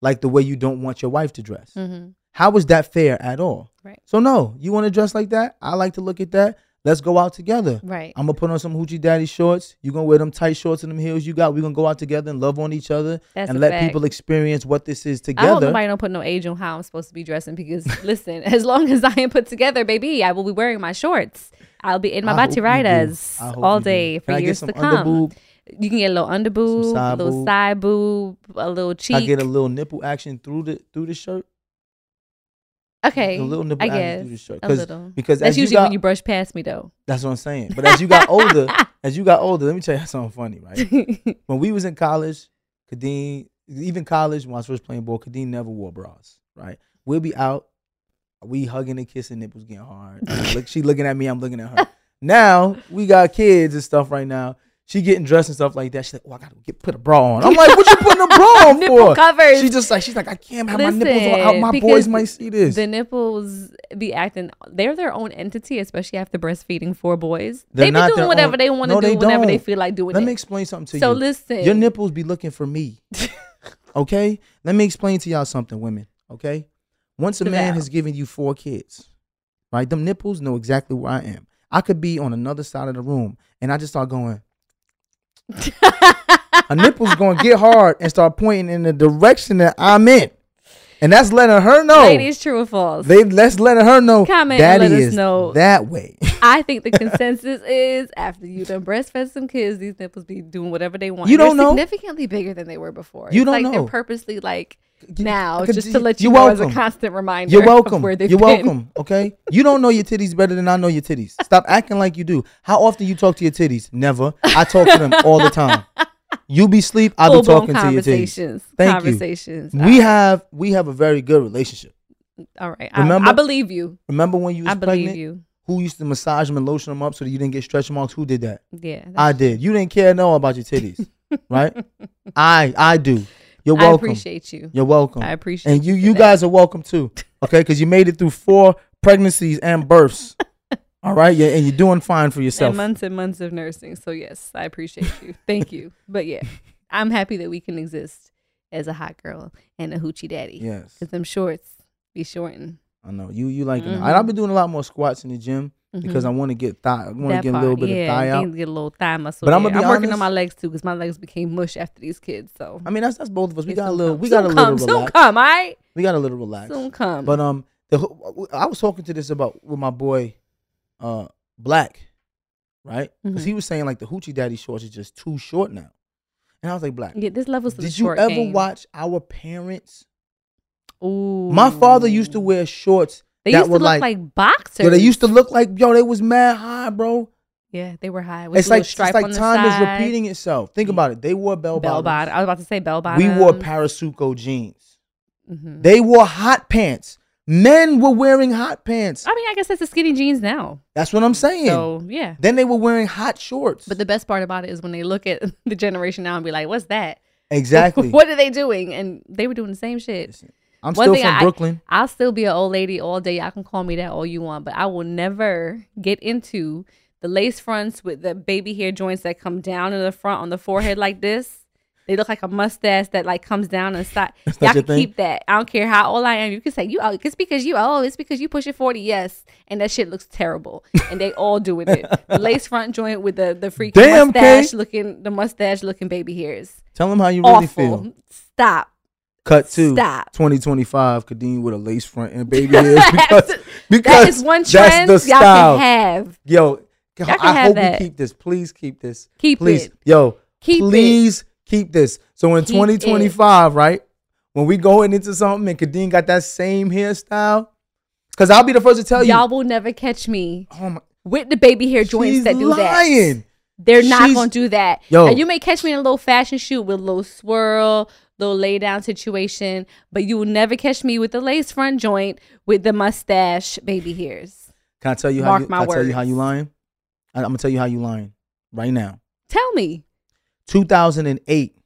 [SPEAKER 2] like the way you don't want your wife to dress.
[SPEAKER 3] Mhm.
[SPEAKER 2] How is that fair at all?
[SPEAKER 3] Right.
[SPEAKER 2] So no, you want to dress like that? I like to look at that. Let's go out together.
[SPEAKER 3] Right.
[SPEAKER 2] I'm gonna put on some hoochie daddy shorts. You gonna wear them tight shorts and them heels you got. We gonna go out together and love on each other
[SPEAKER 3] That's
[SPEAKER 2] and let
[SPEAKER 3] fact.
[SPEAKER 2] people experience what this is together.
[SPEAKER 3] I hope nobody don't put no age on how I'm supposed to be dressing because <laughs> listen, as long as I am put together, baby, I will be wearing my shorts. I'll be in my
[SPEAKER 2] I hope you do.
[SPEAKER 3] batty riders
[SPEAKER 2] I hope
[SPEAKER 3] all day for years to come. You can get a little underboob,
[SPEAKER 2] side
[SPEAKER 3] a little
[SPEAKER 2] boob.
[SPEAKER 3] side boob, a little cheek.
[SPEAKER 2] I get a little nipple action through the through the shirt.
[SPEAKER 3] Okay,
[SPEAKER 2] a little nipple
[SPEAKER 3] I guess
[SPEAKER 2] through the shirt.
[SPEAKER 3] a
[SPEAKER 2] 'Cause-
[SPEAKER 3] little.
[SPEAKER 2] Because
[SPEAKER 3] That's
[SPEAKER 2] as you
[SPEAKER 3] usually
[SPEAKER 2] got,
[SPEAKER 3] when you brush past me, though.
[SPEAKER 2] that's what I'm saying. But as you got <laughs> older, as you got older, let me tell you something funny, right? <laughs> when we was in college, Kadeen, even college when I was first playing ball, Kadeen never wore bras, right? We'll be out, we hugging and kissing, nipples getting hard. Look, she looking at me, I'm looking at her. <laughs> Now we got kids and stuff right now. She getting dressed and stuff like that. She's like, "Oh, I gotta get put a bra on." I'm like, "What you putting a bra <laughs> on
[SPEAKER 3] Nipple
[SPEAKER 2] for?"
[SPEAKER 3] covers.
[SPEAKER 2] She just like she's like, "I can't have my nipples
[SPEAKER 3] Listen,
[SPEAKER 2] on. My boys might see this."
[SPEAKER 3] the nipples be acting. They're their own entity, especially after breastfeeding four boys.
[SPEAKER 2] They're
[SPEAKER 3] they be doing whatever
[SPEAKER 2] own-
[SPEAKER 3] they want to
[SPEAKER 2] No,
[SPEAKER 3] do
[SPEAKER 2] they
[SPEAKER 3] whenever they
[SPEAKER 2] don't.
[SPEAKER 3] feel like doing
[SPEAKER 2] Let
[SPEAKER 3] it.
[SPEAKER 2] me explain something to
[SPEAKER 3] so
[SPEAKER 2] you.
[SPEAKER 3] So listen,
[SPEAKER 2] Your nipples be looking for me. <laughs> okay? Let me explain to y'all something, women. Okay? Once a man has given you four kids, right? Them nipples know exactly where I am. I could be on another side of the room and I just start going, <laughs> a nipple's gonna get hard and start pointing in the direction that I'm in. And that's letting her know.
[SPEAKER 3] ladies, true or false?
[SPEAKER 2] They that's letting her know
[SPEAKER 3] Comment and let us know.
[SPEAKER 2] that way. <laughs>
[SPEAKER 3] I think the <laughs> consensus is after you done breastfed some kids, these nipples be doing whatever they want.
[SPEAKER 2] You
[SPEAKER 3] They're
[SPEAKER 2] don't know.
[SPEAKER 3] significantly bigger than they were before.
[SPEAKER 2] You
[SPEAKER 3] It's
[SPEAKER 2] don't
[SPEAKER 3] like
[SPEAKER 2] know.
[SPEAKER 3] They're purposely like now, just to let you know as a constant reminder.
[SPEAKER 2] You're welcome.
[SPEAKER 3] where they've
[SPEAKER 2] You're
[SPEAKER 3] been.
[SPEAKER 2] welcome. Okay. You don't know your titties better than I know your titties. Stop acting like you do. How often you talk to your titties? Never. I talk to them all the time. You be sleep. I be talking to your titties.
[SPEAKER 3] conversations.
[SPEAKER 2] Thank you. We
[SPEAKER 3] right.
[SPEAKER 2] have we have a very good relationship.
[SPEAKER 3] All right. I,
[SPEAKER 2] Remember-
[SPEAKER 3] I believe you.
[SPEAKER 2] Remember when you was
[SPEAKER 3] I believe
[SPEAKER 2] pregnant?
[SPEAKER 3] you.
[SPEAKER 2] Who used to massage them and lotion them up so that you didn't get stretch marks? Who did that?
[SPEAKER 3] Yeah.
[SPEAKER 2] I did. You didn't care no about your titties, <laughs> right? I I do. You're welcome.
[SPEAKER 3] I appreciate you.
[SPEAKER 2] You're welcome.
[SPEAKER 3] I appreciate
[SPEAKER 2] and you
[SPEAKER 3] for
[SPEAKER 2] you guys are welcome too. <laughs> Okay, because you made it through four pregnancies and births. <laughs> All right, yeah, and you're doing fine for yourself.
[SPEAKER 3] and months and months of nursing. So yes, I appreciate you. Thank you. <laughs> But yeah, I'm happy that we can exist as a hot girl and a hoochie daddy.
[SPEAKER 2] Yes,
[SPEAKER 3] Cause them shorts be shorting.
[SPEAKER 2] I know you. You like.
[SPEAKER 3] Mhm.
[SPEAKER 2] And I've been doing a lot more squats in the gym. Because I want to get thigh. I want to
[SPEAKER 3] Mm-hmm.
[SPEAKER 2] Get a little bit
[SPEAKER 3] yeah,
[SPEAKER 2] of thigh out.
[SPEAKER 3] get a little thigh muscle.
[SPEAKER 2] But
[SPEAKER 3] there.
[SPEAKER 2] be
[SPEAKER 3] I'm working on my legs too because my legs became mush after these kids. So
[SPEAKER 2] I mean, that's that's both of us. We got a little.
[SPEAKER 3] come.
[SPEAKER 2] We got a
[SPEAKER 3] Soon
[SPEAKER 2] little
[SPEAKER 3] come, soon come, all right?
[SPEAKER 2] We got a little relax.
[SPEAKER 3] Soon come.
[SPEAKER 2] But um, the I was talking to this about with my boy, uh, Black, right? Because
[SPEAKER 3] Mhm.
[SPEAKER 2] he was saying like the hoochie daddy shorts is just too short now, and I was like, Black,
[SPEAKER 3] yeah, this levels
[SPEAKER 2] did you ever
[SPEAKER 3] game.
[SPEAKER 2] watch our parents?
[SPEAKER 3] Ooh.
[SPEAKER 2] My father used to wear shorts
[SPEAKER 3] They used to look
[SPEAKER 2] like,
[SPEAKER 3] like, boxers.
[SPEAKER 2] yo, they used to look like yo, they was mad high, bro.
[SPEAKER 3] Yeah, they were high. With
[SPEAKER 2] It's like it's like
[SPEAKER 3] on the
[SPEAKER 2] time is repeating itself. Think about it. They wore bell,
[SPEAKER 3] Bell
[SPEAKER 2] bottoms.
[SPEAKER 3] bottom. I was about to say bell bottom.
[SPEAKER 2] We wore Parasuco jeans.
[SPEAKER 3] hmm
[SPEAKER 2] They wore hot pants. Men were wearing hot pants.
[SPEAKER 3] I mean, I guess that's the skinny jeans now.
[SPEAKER 2] That's what I'm saying.
[SPEAKER 3] So yeah.
[SPEAKER 2] then they were wearing hot shorts.
[SPEAKER 3] But the best part about it is when they look at <laughs> the generation now and be like, "What's that? <laughs>
[SPEAKER 2] exactly.
[SPEAKER 3] what are they doing?" And they were doing the same shit.
[SPEAKER 2] Listen, I'm
[SPEAKER 3] One
[SPEAKER 2] still from
[SPEAKER 3] I-
[SPEAKER 2] Brooklyn.
[SPEAKER 3] I'll still be an old lady all day. Y'all can call me that all you want, but I will never get into the lace fronts with the baby hair joints that come down in the front on the forehead like this. They look like a mustache that like comes down and side. <laughs>
[SPEAKER 2] That's
[SPEAKER 3] Y'all can
[SPEAKER 2] thing?
[SPEAKER 3] keep that. I don't care how old I am. You can say you. Oh, it's because you. Oh, it's because you push your forty. Yes, and that shit looks terrible. and they all doing it. The <laughs> lace front joint with the the freaking
[SPEAKER 2] Damn, Kay.
[SPEAKER 3] mustache looking, the mustache looking baby hairs.
[SPEAKER 2] Tell them how you really feel.
[SPEAKER 3] Stop.
[SPEAKER 2] Cut to
[SPEAKER 3] Stop.
[SPEAKER 2] 2025. Kadeen with a lace front and baby <laughs> hairs because because
[SPEAKER 3] that is one trend that's
[SPEAKER 2] the
[SPEAKER 3] y'all
[SPEAKER 2] style.
[SPEAKER 3] can have.
[SPEAKER 2] Yo, I
[SPEAKER 3] have
[SPEAKER 2] hope
[SPEAKER 3] that.
[SPEAKER 2] we keep this. Please keep this.
[SPEAKER 3] Keep
[SPEAKER 2] please.
[SPEAKER 3] it.
[SPEAKER 2] Yo,
[SPEAKER 3] Keep it.
[SPEAKER 2] please keep this. So in
[SPEAKER 3] Keep
[SPEAKER 2] 2025, right? When we going into something and Kadeen got that same hairstyle, because I'll be the first to tell you.
[SPEAKER 3] Y'all will never catch me
[SPEAKER 2] oh my,
[SPEAKER 3] with the baby hair joints
[SPEAKER 2] she's
[SPEAKER 3] that do that.
[SPEAKER 2] lying.
[SPEAKER 3] They're not
[SPEAKER 2] She's-
[SPEAKER 3] gonna do that.
[SPEAKER 2] Yo.
[SPEAKER 3] And you may catch me in a little fashion shoot with a little swirl, little lay down situation, but you will never catch me with the lace front joint with the mustache baby hairs.
[SPEAKER 2] Can I tell you how
[SPEAKER 3] Mark
[SPEAKER 2] you,
[SPEAKER 3] my
[SPEAKER 2] can I tell you how you lying? I, I'm gonna tell you how you lying right now.
[SPEAKER 3] Tell me.
[SPEAKER 2] 2008,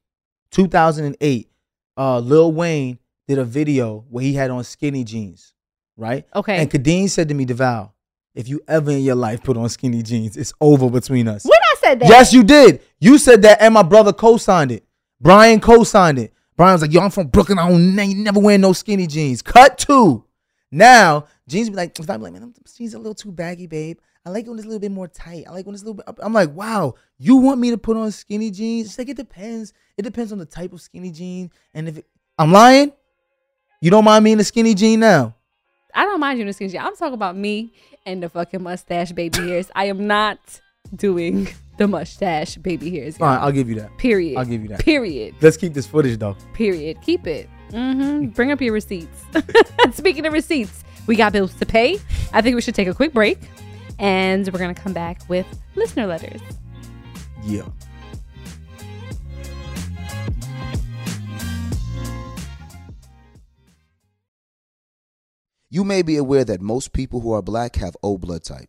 [SPEAKER 2] 2008, uh, Lil Wayne did a video where he had on skinny jeans, right?
[SPEAKER 3] Okay.
[SPEAKER 2] And Kadeen said to me, Deval, if you ever in your life put on skinny jeans, it's over between us.
[SPEAKER 3] when I said that,
[SPEAKER 2] Yes, you did. You said that, and my brother co-signed it. Brian co-signed it. Brian was like, "Yo, I'm from Brooklyn. I don't ne- never wear no skinny jeans." Cut two. Now jeans be like, "It's not like, man, jeans are a little too baggy, babe. I like when it's a little bit more tight. I like when it's a little bit." Up. I'm like, "Wow, you want me to put on skinny jeans?" It's like it depends. It depends on the type of skinny jean, and if it, I'm lying, you don't mind me in a skinny jean now.
[SPEAKER 3] I don't mind you in a skinny jeans. I'm talking about me and the fucking mustache baby hairs. I am not doing the mustache baby hairs.
[SPEAKER 2] Fine,
[SPEAKER 3] y'all.
[SPEAKER 2] I'll give you that.
[SPEAKER 3] Period.
[SPEAKER 2] I'll give you that.
[SPEAKER 3] Period.
[SPEAKER 2] Let's keep this footage though.
[SPEAKER 3] Period. Keep it. Mm-hmm. Bring up your receipts. <laughs> Speaking of receipts, we got bills to pay. I think we should take a quick break, and we're gonna come back with listener letters.
[SPEAKER 2] Yeah.
[SPEAKER 1] You may be aware that most people who are black have O blood type.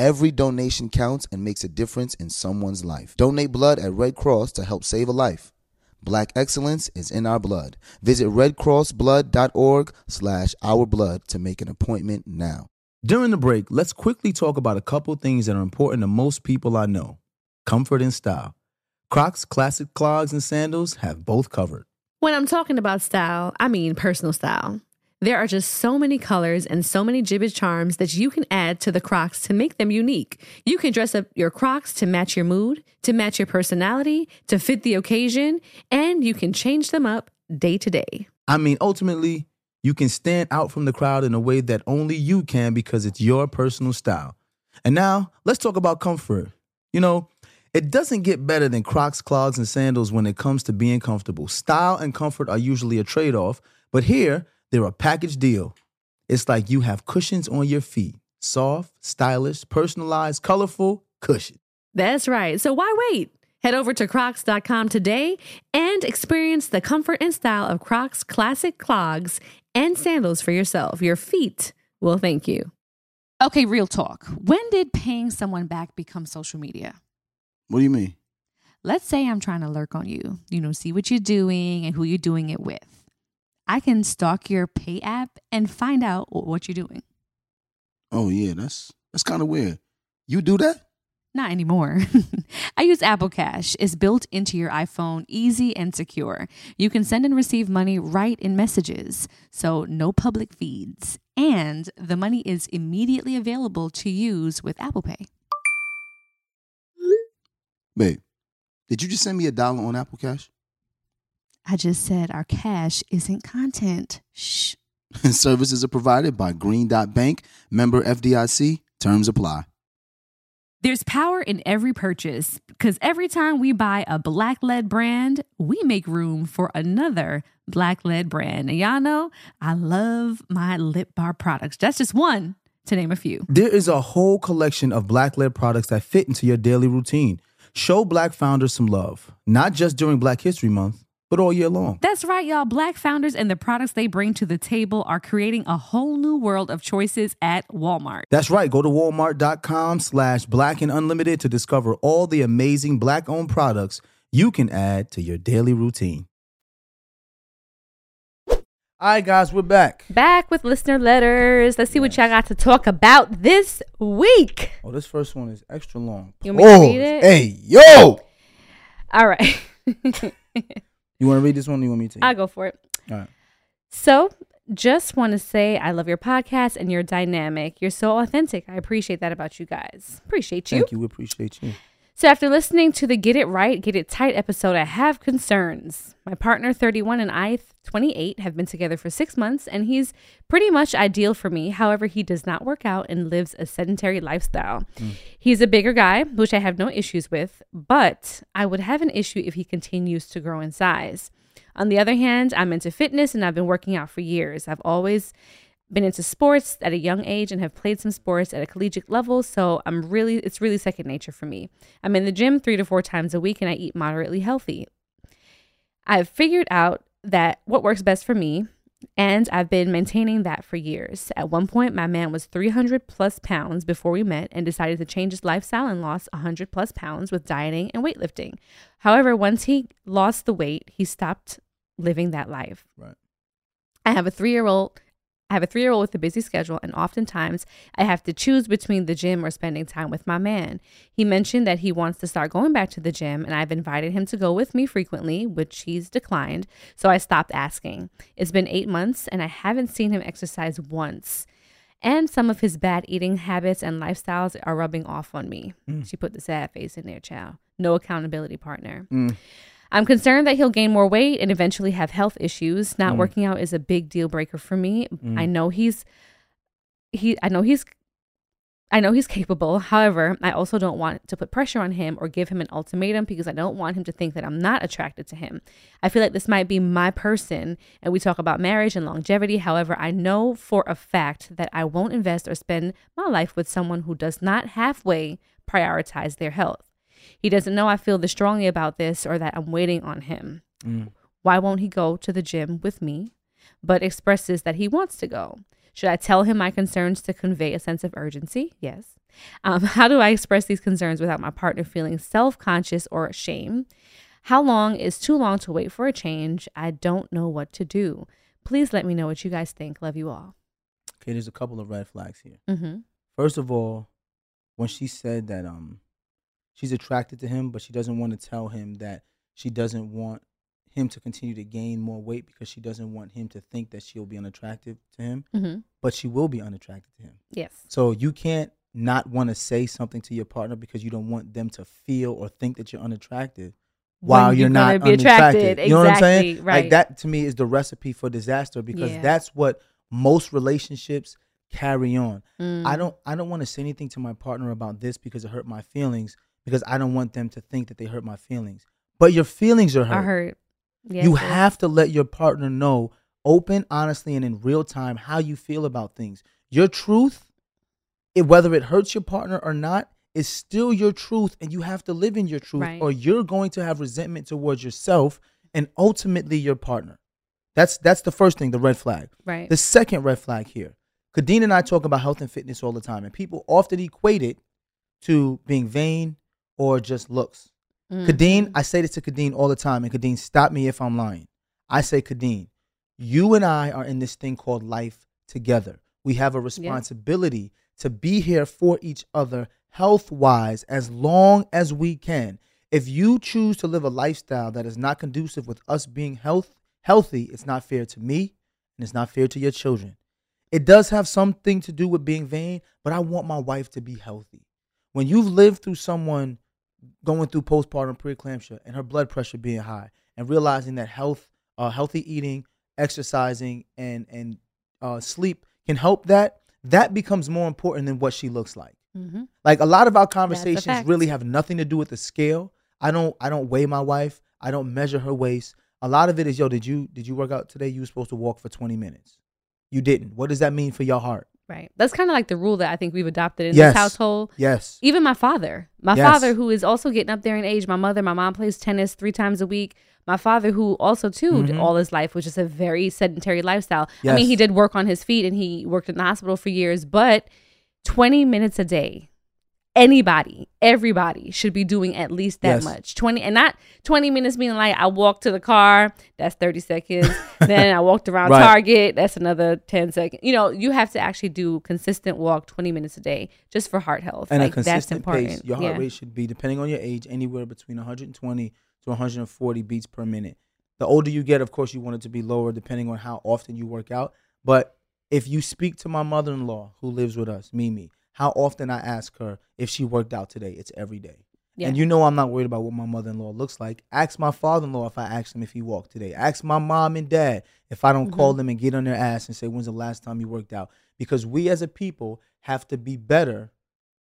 [SPEAKER 1] Every donation counts and makes a difference in someone's life. Donate blood at Red Cross to help save a life. Black excellence is in our blood. Visit redcrossblood.org slash ourblood to make an appointment now.
[SPEAKER 2] During the break, let's quickly talk about a couple things that are important to most people I know comfort and style. Crocs classic clogs and sandals have both covered.
[SPEAKER 3] When I'm talking about style, I mean personal style. There are just so many colors and so many Jibbitz charms that you can add to the Crocs to make them unique. You can dress up your Crocs to match your mood, to match your personality, to fit the occasion, and you can change them up day to day.
[SPEAKER 2] I mean, ultimately, you can stand out from the crowd in a way that only you can because it's your personal style. And now, let's talk about comfort. You know, it doesn't get better than Crocs, clogs, and sandals when it comes to being comfortable. Style and comfort are usually a trade off, but here, they're a package deal. It's like you have cushions on your feet soft, stylish, personalized, colorful cushion.
[SPEAKER 3] That's right. So why wait? Head over to crocs.com today and experience the comfort and style of Crocs classic clogs and sandals for yourself. Your feet will thank you.
[SPEAKER 4] Okay, real talk. When did paying someone back become social media?
[SPEAKER 1] What do you mean?
[SPEAKER 4] Let's say I'm trying to lurk on you, you know, see what you're doing and who you're doing it with. I can stalk your pay app and find out what you're doing.
[SPEAKER 1] Oh yeah, that's that's kind of weird. You do that?
[SPEAKER 4] Not anymore. <laughs> I use Apple Cash. It's built into your iPhone, easy and secure. You can send and receive money right in messages, so no public feeds. And the money is immediately available to use with Apple Pay.
[SPEAKER 1] Babe, did you just send me a dollar on Apple Cash?
[SPEAKER 4] I just said our cash isn't content. Shh. <laughs>
[SPEAKER 1] Services are provided by Green Dot Bank, member FDIC. Terms apply.
[SPEAKER 3] There's power in every purchase because every time we buy a black led brand, we make room for another black led brand. And y'all know I love my lip bar products. That's just one to name a few.
[SPEAKER 2] There is a whole collection of black led products that fit into your daily routine. Show black founders some love, not just during Black History Month, but all year long.
[SPEAKER 3] That's right, y'all. Black founders and the products they bring to the table are creating a whole new world of choices at Walmart.
[SPEAKER 2] That's right. Go to walmart.com slash black and unlimited to discover all the amazing black owned products you can add to your daily routine. All right, guys, we're back.
[SPEAKER 3] Back with listener letters. Let's see what y'all got to talk about this week.
[SPEAKER 2] Oh, this first one is extra long.
[SPEAKER 3] You want me to read it?
[SPEAKER 2] Hey, yo!
[SPEAKER 3] All right. <laughs>
[SPEAKER 2] You want to read this one or you want me to?
[SPEAKER 3] I'll go for it.
[SPEAKER 2] All right.
[SPEAKER 3] So, just want to say I love your podcast and your dynamic. You're so authentic. I appreciate that about you guys. Appreciate you.
[SPEAKER 2] Thank you. We appreciate you.
[SPEAKER 3] So, after listening to the Get It Right, Get It Tight episode, I have concerns. My partner, 31, and I, 28, have been together for six months, and he's pretty much ideal for me. However, he does not work out and lives a sedentary lifestyle. Mm. He's a bigger guy, which I have no issues with, but I would have an issue if he continues to grow in size. On the other hand, I'm into fitness and I've been working out for years. I've always been into sports at a young age and have played some sports at a collegiate level, so I'm really it's really second nature for me. I'm in the gym 3 to 4 times a week and I eat moderately healthy. I've figured out that what works best for me and I've been maintaining that for years. At one point, my man was 300 plus pounds before we met and decided to change his lifestyle and lost 100 plus pounds with dieting and weightlifting. However, once he lost the weight, he stopped living that life.
[SPEAKER 2] Right.
[SPEAKER 3] I have a three year old. I have a three year old with a busy schedule, and oftentimes I have to choose between the gym or spending time with my man. He mentioned that he wants to start going back to the gym, and I've invited him to go with me frequently, which he's declined. So I stopped asking. It's been eight months, and I haven't seen him exercise once. And some of his bad eating habits and lifestyles are rubbing off on me. Mm. She put the sad face in there, child. No accountability partner. Mm. I'm concerned that he'll gain more weight and eventually have health issues. Not mm. working out is a big deal breaker for me. Mm. I know he's he I know he's I know he's capable. However, I also don't want to put pressure on him or give him an ultimatum because I don't want him to think that I'm not attracted to him. I feel like this might be my person and we talk about marriage and longevity. However, I know for a fact that I won't invest or spend my life with someone who does not halfway prioritize their health. He doesn't know I feel this strongly about this or that I'm waiting on him. Why won't he go to the gym with me, but expresses that he wants to go? Should I tell him my concerns to convey a sense of urgency? Yes. Um, <laughs> how do I express these concerns without my partner feeling self conscious or shame? How long is too long to wait for a change? I don't know what to do. Please let me know what you guys think. Love you all.
[SPEAKER 2] Okay, there's a couple of red flags here.
[SPEAKER 3] Mm-hmm.
[SPEAKER 2] First of all, when she said that um she's attracted to him, but she doesn't want to tell him that she doesn't want him to continue to gain more weight because she doesn't want him to think that she'll be unattractive to him,
[SPEAKER 3] Mm-hmm.
[SPEAKER 2] but she will be unattracted to him.
[SPEAKER 3] Yes.
[SPEAKER 2] So you can't not want to say something to your partner because you don't want them to feel or think that you're unattractive while
[SPEAKER 3] When
[SPEAKER 2] you're,
[SPEAKER 3] you're
[SPEAKER 2] not
[SPEAKER 3] be
[SPEAKER 2] unattracted.
[SPEAKER 3] attracted.
[SPEAKER 2] You know what I'm saying?
[SPEAKER 3] Right.
[SPEAKER 2] Like that to me is the recipe for disaster because
[SPEAKER 3] Yeah.
[SPEAKER 2] that's what most relationships carry on.
[SPEAKER 3] Mm.
[SPEAKER 2] I don't I don't want to say anything to my partner about this because it hurt my feelings because I don't want them to think that they hurt my feelings. But your feelings are hurt.
[SPEAKER 3] I heard. Yes,
[SPEAKER 2] you
[SPEAKER 3] yes.
[SPEAKER 2] have to let your partner know open, honestly, and in real time how you feel about things. Your truth, it, whether it hurts your partner or not, is still your truth, and you have to live in your truth,
[SPEAKER 3] Right.
[SPEAKER 2] or you're going to have resentment towards yourself and ultimately your partner. That's that's the first thing, the red flag.
[SPEAKER 3] Right.
[SPEAKER 2] The second red flag here. Kadeen and I talk about health and fitness all the time, and people often equate it to being vain or just looks.
[SPEAKER 3] Mm-hmm.
[SPEAKER 2] Kadeen, I say this to Kadeen all the time, and Kadeen, stop me if I'm lying. I say, Kadeen, you and I are in this thing called life together. We have a responsibility to be here for each other health wise as long as we can. If you choose to live a lifestyle that is not conducive with us being health healthy, it's not fair to me and it's not fair to your children. It does have something to do with being vain, but I want my wife to be healthy. When you've lived through someone going through postpartum preeclampsia and her blood pressure being high and realizing that health uh, healthy eating exercising and and uh, sleep can help that that becomes more important than what she looks like.
[SPEAKER 3] Mm-hmm.
[SPEAKER 2] like a lot of our conversations really have nothing to do with the scale. I don't i don't weigh my wife. I don't measure her waist. A lot of it is yo did you did you work out today? You were supposed to walk for 20 minutes. You didn't. What does that mean for your heart
[SPEAKER 3] Right. That's kind of like the rule that I think we've adopted in
[SPEAKER 2] Yes.
[SPEAKER 3] this household.
[SPEAKER 2] yes
[SPEAKER 3] Even my father, my
[SPEAKER 2] Yes.
[SPEAKER 3] father who is also getting up there in age. My mother, my mom plays tennis three times a week. My father, who also too
[SPEAKER 2] Mhm.
[SPEAKER 3] all his life was just a very sedentary lifestyle. I mean, he did work on his feet and he worked in the hospital for years, but 20 minutes a day. Anybody, everybody should be doing at least that
[SPEAKER 2] Yes.
[SPEAKER 3] much. 20 and not 20 minutes meaning like I walked to the car, that's 30 seconds. <laughs> then I walked around
[SPEAKER 2] Right.
[SPEAKER 3] Target, that's another 10 seconds. You know, you have to actually do consistent walk 20 minutes a day just for heart health.
[SPEAKER 2] and
[SPEAKER 3] like
[SPEAKER 2] a consistent
[SPEAKER 3] that's important.
[SPEAKER 2] pace. Your heart
[SPEAKER 3] yeah.
[SPEAKER 2] rate should be, depending on your age, anywhere between 120 to 140 beats per minute. The older you get, of course, you want it to be lower, depending on how often you work out. But if you speak to my mother-in-law who lives with us, Mimi, how often I ask her if she worked out today? It's every day.
[SPEAKER 3] Yeah.
[SPEAKER 2] And you know I'm not worried about what my mother-in-law looks like. Ask my father-in-law if I asked him if he walked today. Ask my mom and dad if I don't
[SPEAKER 3] Mm-hmm.
[SPEAKER 2] call them and get on their ass and say when's the last time you worked out? Because we as a people have to be better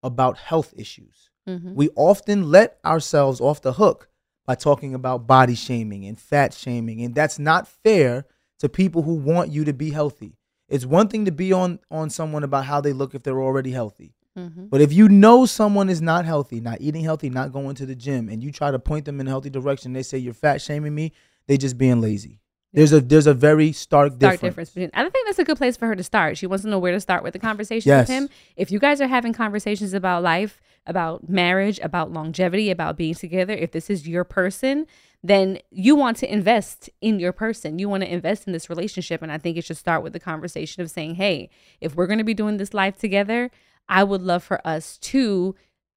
[SPEAKER 2] about health issues.
[SPEAKER 3] Mhm.
[SPEAKER 2] We often let ourselves off the hook by talking about body shaming and fat shaming, and that's not fair to people who want you to be healthy. It's one thing to be on on someone about how they look if they're already healthy.
[SPEAKER 3] Mhm.
[SPEAKER 2] But if you know someone is not healthy, not eating healthy, not going to the gym, and you try to point them in a healthy direction, they say you're fat shaming me, they just being lazy. There's a there's a very stark,
[SPEAKER 3] Stark
[SPEAKER 2] difference.
[SPEAKER 3] difference between. I don't think that's a good place for her to start. She wants to know where to start with the conversation
[SPEAKER 2] Yes.
[SPEAKER 3] with him. If you guys are having conversations about life, about marriage, about longevity, about being together, if this is your person, then you want to invest in your person. You want to invest in this relationship. And I think it should start with the conversation of saying, hey, if we're going to be doing this life together, I would love for us to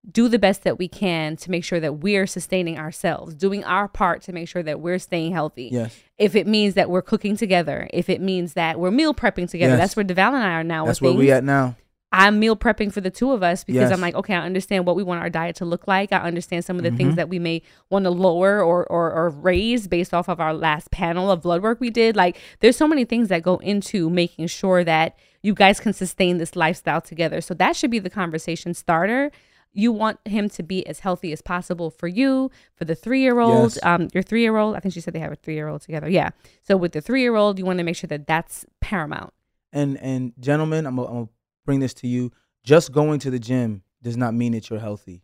[SPEAKER 3] do the best that we can to make sure that we're sustaining ourselves, doing our part to make sure that we're staying healthy
[SPEAKER 2] Yes.
[SPEAKER 3] if it means that we're cooking together, if it means that we're meal prepping together,
[SPEAKER 2] Yes.
[SPEAKER 3] that's where Deval and I are now.
[SPEAKER 2] That's where we
[SPEAKER 3] things.
[SPEAKER 2] at now.
[SPEAKER 3] I'm meal prepping for the two of us because
[SPEAKER 2] Yes.
[SPEAKER 3] I'm like, okay, I understand what we want our diet to look like. I understand some of the
[SPEAKER 2] Mm-hmm.
[SPEAKER 3] things that we may want to lower or, or or raise based off of our last panel of blood work we did. Like, there's so many things that go into making sure that you guys can sustain this lifestyle together. So that should be the conversation starter. You want him to be as healthy as possible for you, for the three year old,
[SPEAKER 2] Yes.
[SPEAKER 3] um, your three year old. I think she said they have a three year old together. Yeah. So with the three year old, you want to make sure that that's paramount.
[SPEAKER 2] And and gentlemen, I'm gonna I'm gonna bring this to you. Just going to the gym does not mean that you're healthy.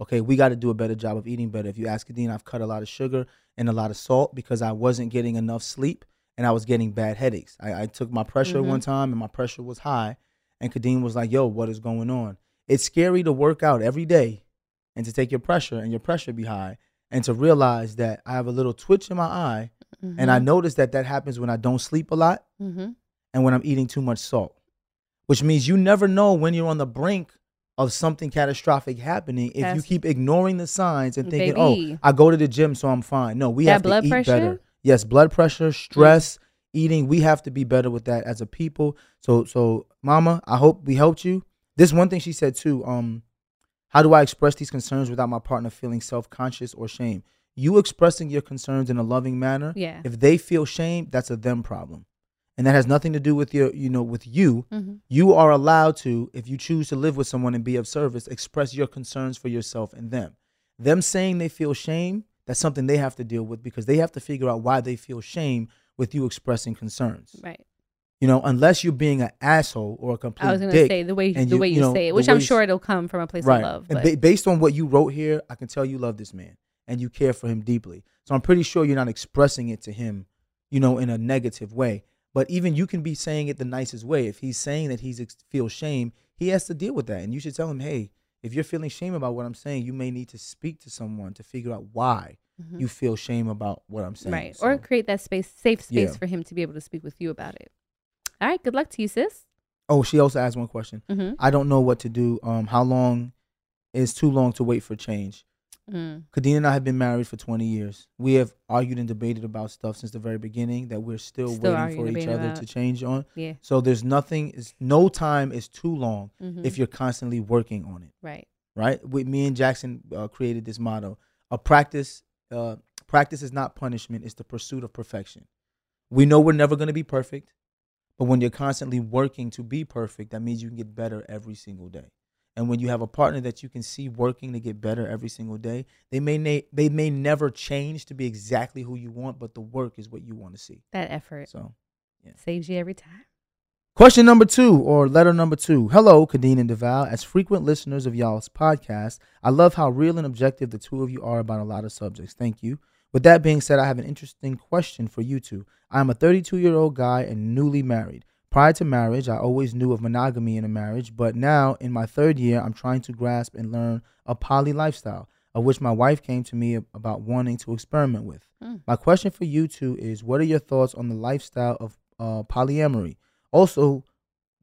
[SPEAKER 2] Okay, we got to do a better job of eating better. If you ask Kadeen, I've cut a lot of sugar and a lot of salt because I wasn't getting enough sleep and I was getting bad headaches. I, I took my pressure
[SPEAKER 3] Mhm.
[SPEAKER 2] one time and my pressure was high, and Kadeen was like, "Yo, what is going on?" It's scary to work out every day and to take your pressure and your pressure be high and to realize that I have a little twitch in my eye and I notice that that happens when I don't sleep a lot
[SPEAKER 3] mm-hmm.
[SPEAKER 2] and when I'm eating too much salt, which means you never know when you're on the brink of something catastrophic happening if you keep ignoring the signs and thinking,
[SPEAKER 3] Baby.
[SPEAKER 2] "Oh, I go to the gym, so I'm fine." No, we
[SPEAKER 3] That
[SPEAKER 2] have to
[SPEAKER 3] blood
[SPEAKER 2] eat
[SPEAKER 3] pressure?
[SPEAKER 2] better. Yes, blood pressure, stress, eating. We have to be better with that as a people. So, so, Mama, I hope we helped you. This one thing she said too. Um, how do I express these concerns without my partner feeling self conscious or shame? You expressing your concerns in a loving manner.
[SPEAKER 3] Yeah.
[SPEAKER 2] If they feel shame, that's a them problem. And that has nothing to do with your, you know, with you.
[SPEAKER 3] Mm-hmm.
[SPEAKER 2] You are allowed to, if you choose to live with someone and be of service, express your concerns for yourself and them. Them saying they feel shame, that's something they have to deal with because they have to figure out why they feel shame with you expressing concerns.
[SPEAKER 3] Right.
[SPEAKER 2] You know, unless you're being an asshole or a complete
[SPEAKER 3] I was gonna
[SPEAKER 2] dick.
[SPEAKER 3] say the way the
[SPEAKER 2] you-
[SPEAKER 3] way
[SPEAKER 2] you
[SPEAKER 3] you,
[SPEAKER 2] know,
[SPEAKER 3] say it, which I'm sure it'll come from a place
[SPEAKER 2] right.
[SPEAKER 3] of love.
[SPEAKER 2] And ba- based on what you wrote here, I can tell you love this man and you care for him deeply. So I'm pretty sure you're not expressing it to him, you know, in a negative way. But even you can be saying it the nicest way. If he's saying that he's ex- feels shame, he has to deal with that, and you should tell him, "Hey, if you're feeling shame about what I'm saying, you may need to speak to someone to figure out why
[SPEAKER 3] Mhm.
[SPEAKER 2] you feel shame about what I'm saying.
[SPEAKER 3] right.
[SPEAKER 2] So,
[SPEAKER 3] Or create that space, safe space
[SPEAKER 2] Yeah.
[SPEAKER 3] for him to be able to speak with you about it. All right. Good luck to you, sis.
[SPEAKER 2] oh, she also asked one question.
[SPEAKER 3] Mm-hmm.
[SPEAKER 2] I don't know what to do. Um, how long is too long to wait for change?
[SPEAKER 3] Mm.
[SPEAKER 2] Kadeen and I have been married for 20 years. We have argued and debated about stuff since the very beginning that we're still,
[SPEAKER 3] Still
[SPEAKER 2] waiting for each other
[SPEAKER 3] about.
[SPEAKER 2] to change on.
[SPEAKER 3] Yeah.
[SPEAKER 2] So there's nothing. Is no time is too long
[SPEAKER 3] Mm-hmm.
[SPEAKER 2] if you're constantly working on it.
[SPEAKER 3] right.
[SPEAKER 2] Right. With me and Jackson uh, created this motto: a practice. Uh, practice is not punishment; it's the pursuit of perfection. We know we're never going to be perfect, but when you're constantly working to be perfect, that means you can get better every single day. And when you have a partner that you can see working to get better every single day, they may na- they may never change to be exactly who you want, but the work is what you want to see.
[SPEAKER 3] That effort
[SPEAKER 2] So,
[SPEAKER 3] saves you every time.
[SPEAKER 2] question number two or letter number two. Hello, Kadeen and Deval. As frequent listeners of y'all's podcast, I love how real and objective the two of you are about a lot of subjects. Thank you. With that being said, I have an interesting question for you two. I am a 32 year old guy and newly married. Prior to marriage, I always knew of monogamy in a marriage, but now in my third year, I'm trying to grasp and learn a poly lifestyle, of which my wife came to me about wanting to experiment with.
[SPEAKER 3] Mm.
[SPEAKER 2] My question for you two is what are your thoughts on the lifestyle of uh, polyamory? Also,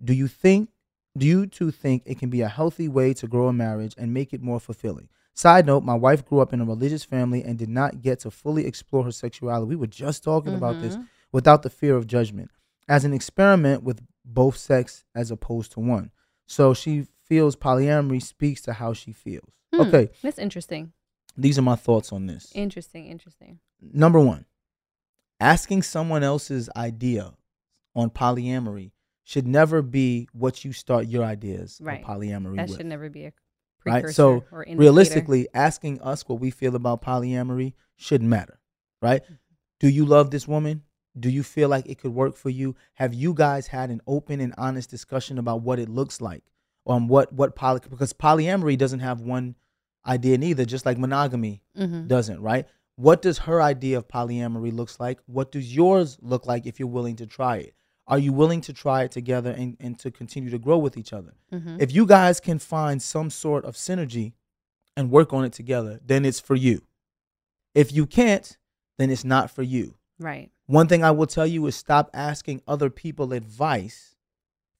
[SPEAKER 2] do you think do you two think it can be a healthy way to grow a marriage and make it more fulfilling? Side note, my wife grew up in a religious family and did not get to fully explore her sexuality. We were just talking about this
[SPEAKER 3] Mhm.
[SPEAKER 2] without the fear of judgment as an experiment with both sex as opposed to one. So she feels polyamory speaks to how she feels.
[SPEAKER 3] Hmm.
[SPEAKER 2] Okay,
[SPEAKER 3] That's interesting.
[SPEAKER 2] these are my thoughts on this.
[SPEAKER 3] Interesting. Interesting.
[SPEAKER 2] Number one, asking someone else's idea on polyamory should never be what you start your ideas
[SPEAKER 3] Right.
[SPEAKER 2] of polyamory
[SPEAKER 3] That
[SPEAKER 2] with.
[SPEAKER 3] should never be a
[SPEAKER 2] Right, so
[SPEAKER 3] or indicator.
[SPEAKER 2] Realistically, asking us what we feel about polyamory shouldn't matter, right? Do you love this woman? Do you feel like it could work for you? Have you guys had an open and honest discussion about what it looks like? Um, what what poly because polyamory doesn't have one idea neither, just like monogamy
[SPEAKER 3] Mhm.
[SPEAKER 2] doesn't, right? What does her idea of polyamory looks like? What does yours look like if you're willing to try it? Are you willing to try it together and, and to continue to grow with each other?
[SPEAKER 3] Mhm.
[SPEAKER 2] If you guys can find some sort of synergy and work on it together, then it's for you. If you can't, then it's not for you.
[SPEAKER 3] Right.
[SPEAKER 2] One thing I will tell you is stop asking other people advice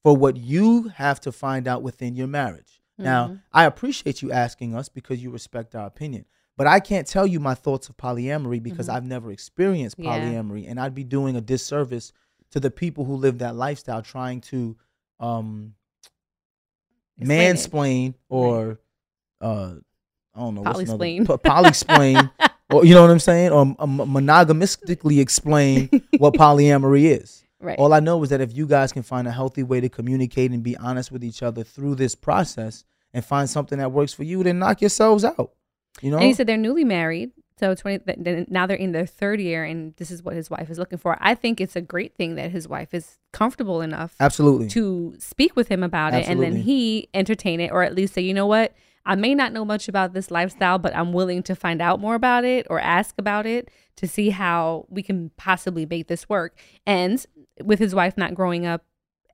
[SPEAKER 2] for what you have to find out within your marriage. Now,
[SPEAKER 3] Mhm.
[SPEAKER 2] I appreciate you asking us because you respect our opinion. But I can't tell you my thoughts of polyamory because
[SPEAKER 3] Mhm.
[SPEAKER 2] I've never experienced
[SPEAKER 3] Yeah.
[SPEAKER 2] polyamory and I'd be doing a disservice to the people who live that lifestyle trying to um
[SPEAKER 3] Explain it.
[SPEAKER 2] mansplain or uh I don't know what's another-
[SPEAKER 3] Polysplain. <laughs> <laughs>
[SPEAKER 2] or you know what I'm saying or um, monogamistically explain <laughs> what polyamory is.
[SPEAKER 3] Right.
[SPEAKER 2] All I know is that if you guys can find a healthy way to communicate and be honest with each other through this process and find something that works for you, then knock yourselves out. You know?
[SPEAKER 3] And he said they're newly married. So 20 th- then now they're in their third year and this is what his wife is looking for. I think it's a great thing that his wife is comfortable enough
[SPEAKER 2] Absolutely.
[SPEAKER 3] to speak with him about it and then he entertain it or at least say, "You know what? I may not know much about this lifestyle, but I'm willing to find out more about it or ask about it to see how we can possibly make this work." And with his wife not growing up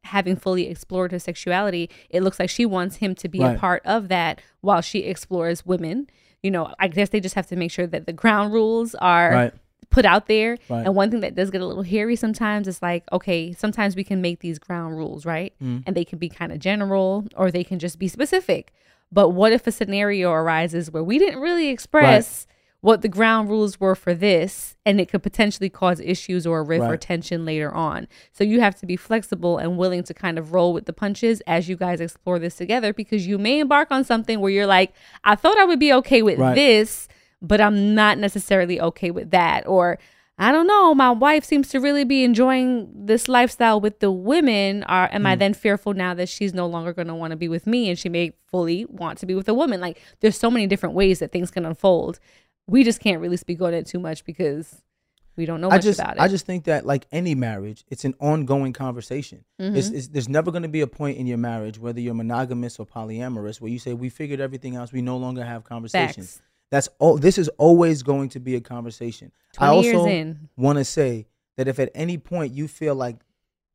[SPEAKER 3] having fully explored her sexuality, it looks like she wants him to be
[SPEAKER 2] Right.
[SPEAKER 3] a part of that while she explores women. You know, I guess they just have to make sure that the ground rules are
[SPEAKER 2] Right.
[SPEAKER 3] put out there.
[SPEAKER 2] Right.
[SPEAKER 3] And one thing that does get a little hairy sometimes is like, okay, sometimes we can make these ground rules, right?
[SPEAKER 2] Mm.
[SPEAKER 3] And they can be kind of general or they can just be specific. But what if a scenario arises where we didn't really express what the ground rules were for this and it could potentially cause issues or a rift or tension later on? So you have to be flexible and willing to kind of roll with the punches as you guys explore this together because you may embark on something where you're like, I thought I would be okay with
[SPEAKER 2] Right.
[SPEAKER 3] this, but I'm not necessarily okay with that. Or I don't know, my wife seems to really be enjoying this lifestyle with the women. Are am
[SPEAKER 2] Mm.
[SPEAKER 3] I then fearful now that she's no longer going to want to be with me and she may fully want to be with a woman? Like there's so many different ways that things can unfold. We just can't really speak on it too much because we don't know
[SPEAKER 2] I just
[SPEAKER 3] about it.
[SPEAKER 2] I just think that like any marriage, it's an ongoing conversation. It's,
[SPEAKER 3] Mhm.
[SPEAKER 2] it's, there's never going to be a point in your marriage, whether you're monogamous or polyamorous, where you say we figured everything else. We no longer have conversations.
[SPEAKER 3] Facts.
[SPEAKER 2] That's all. This is always going to be a conversation. I
[SPEAKER 3] 20 years
[SPEAKER 2] also want to say that if at any point you feel like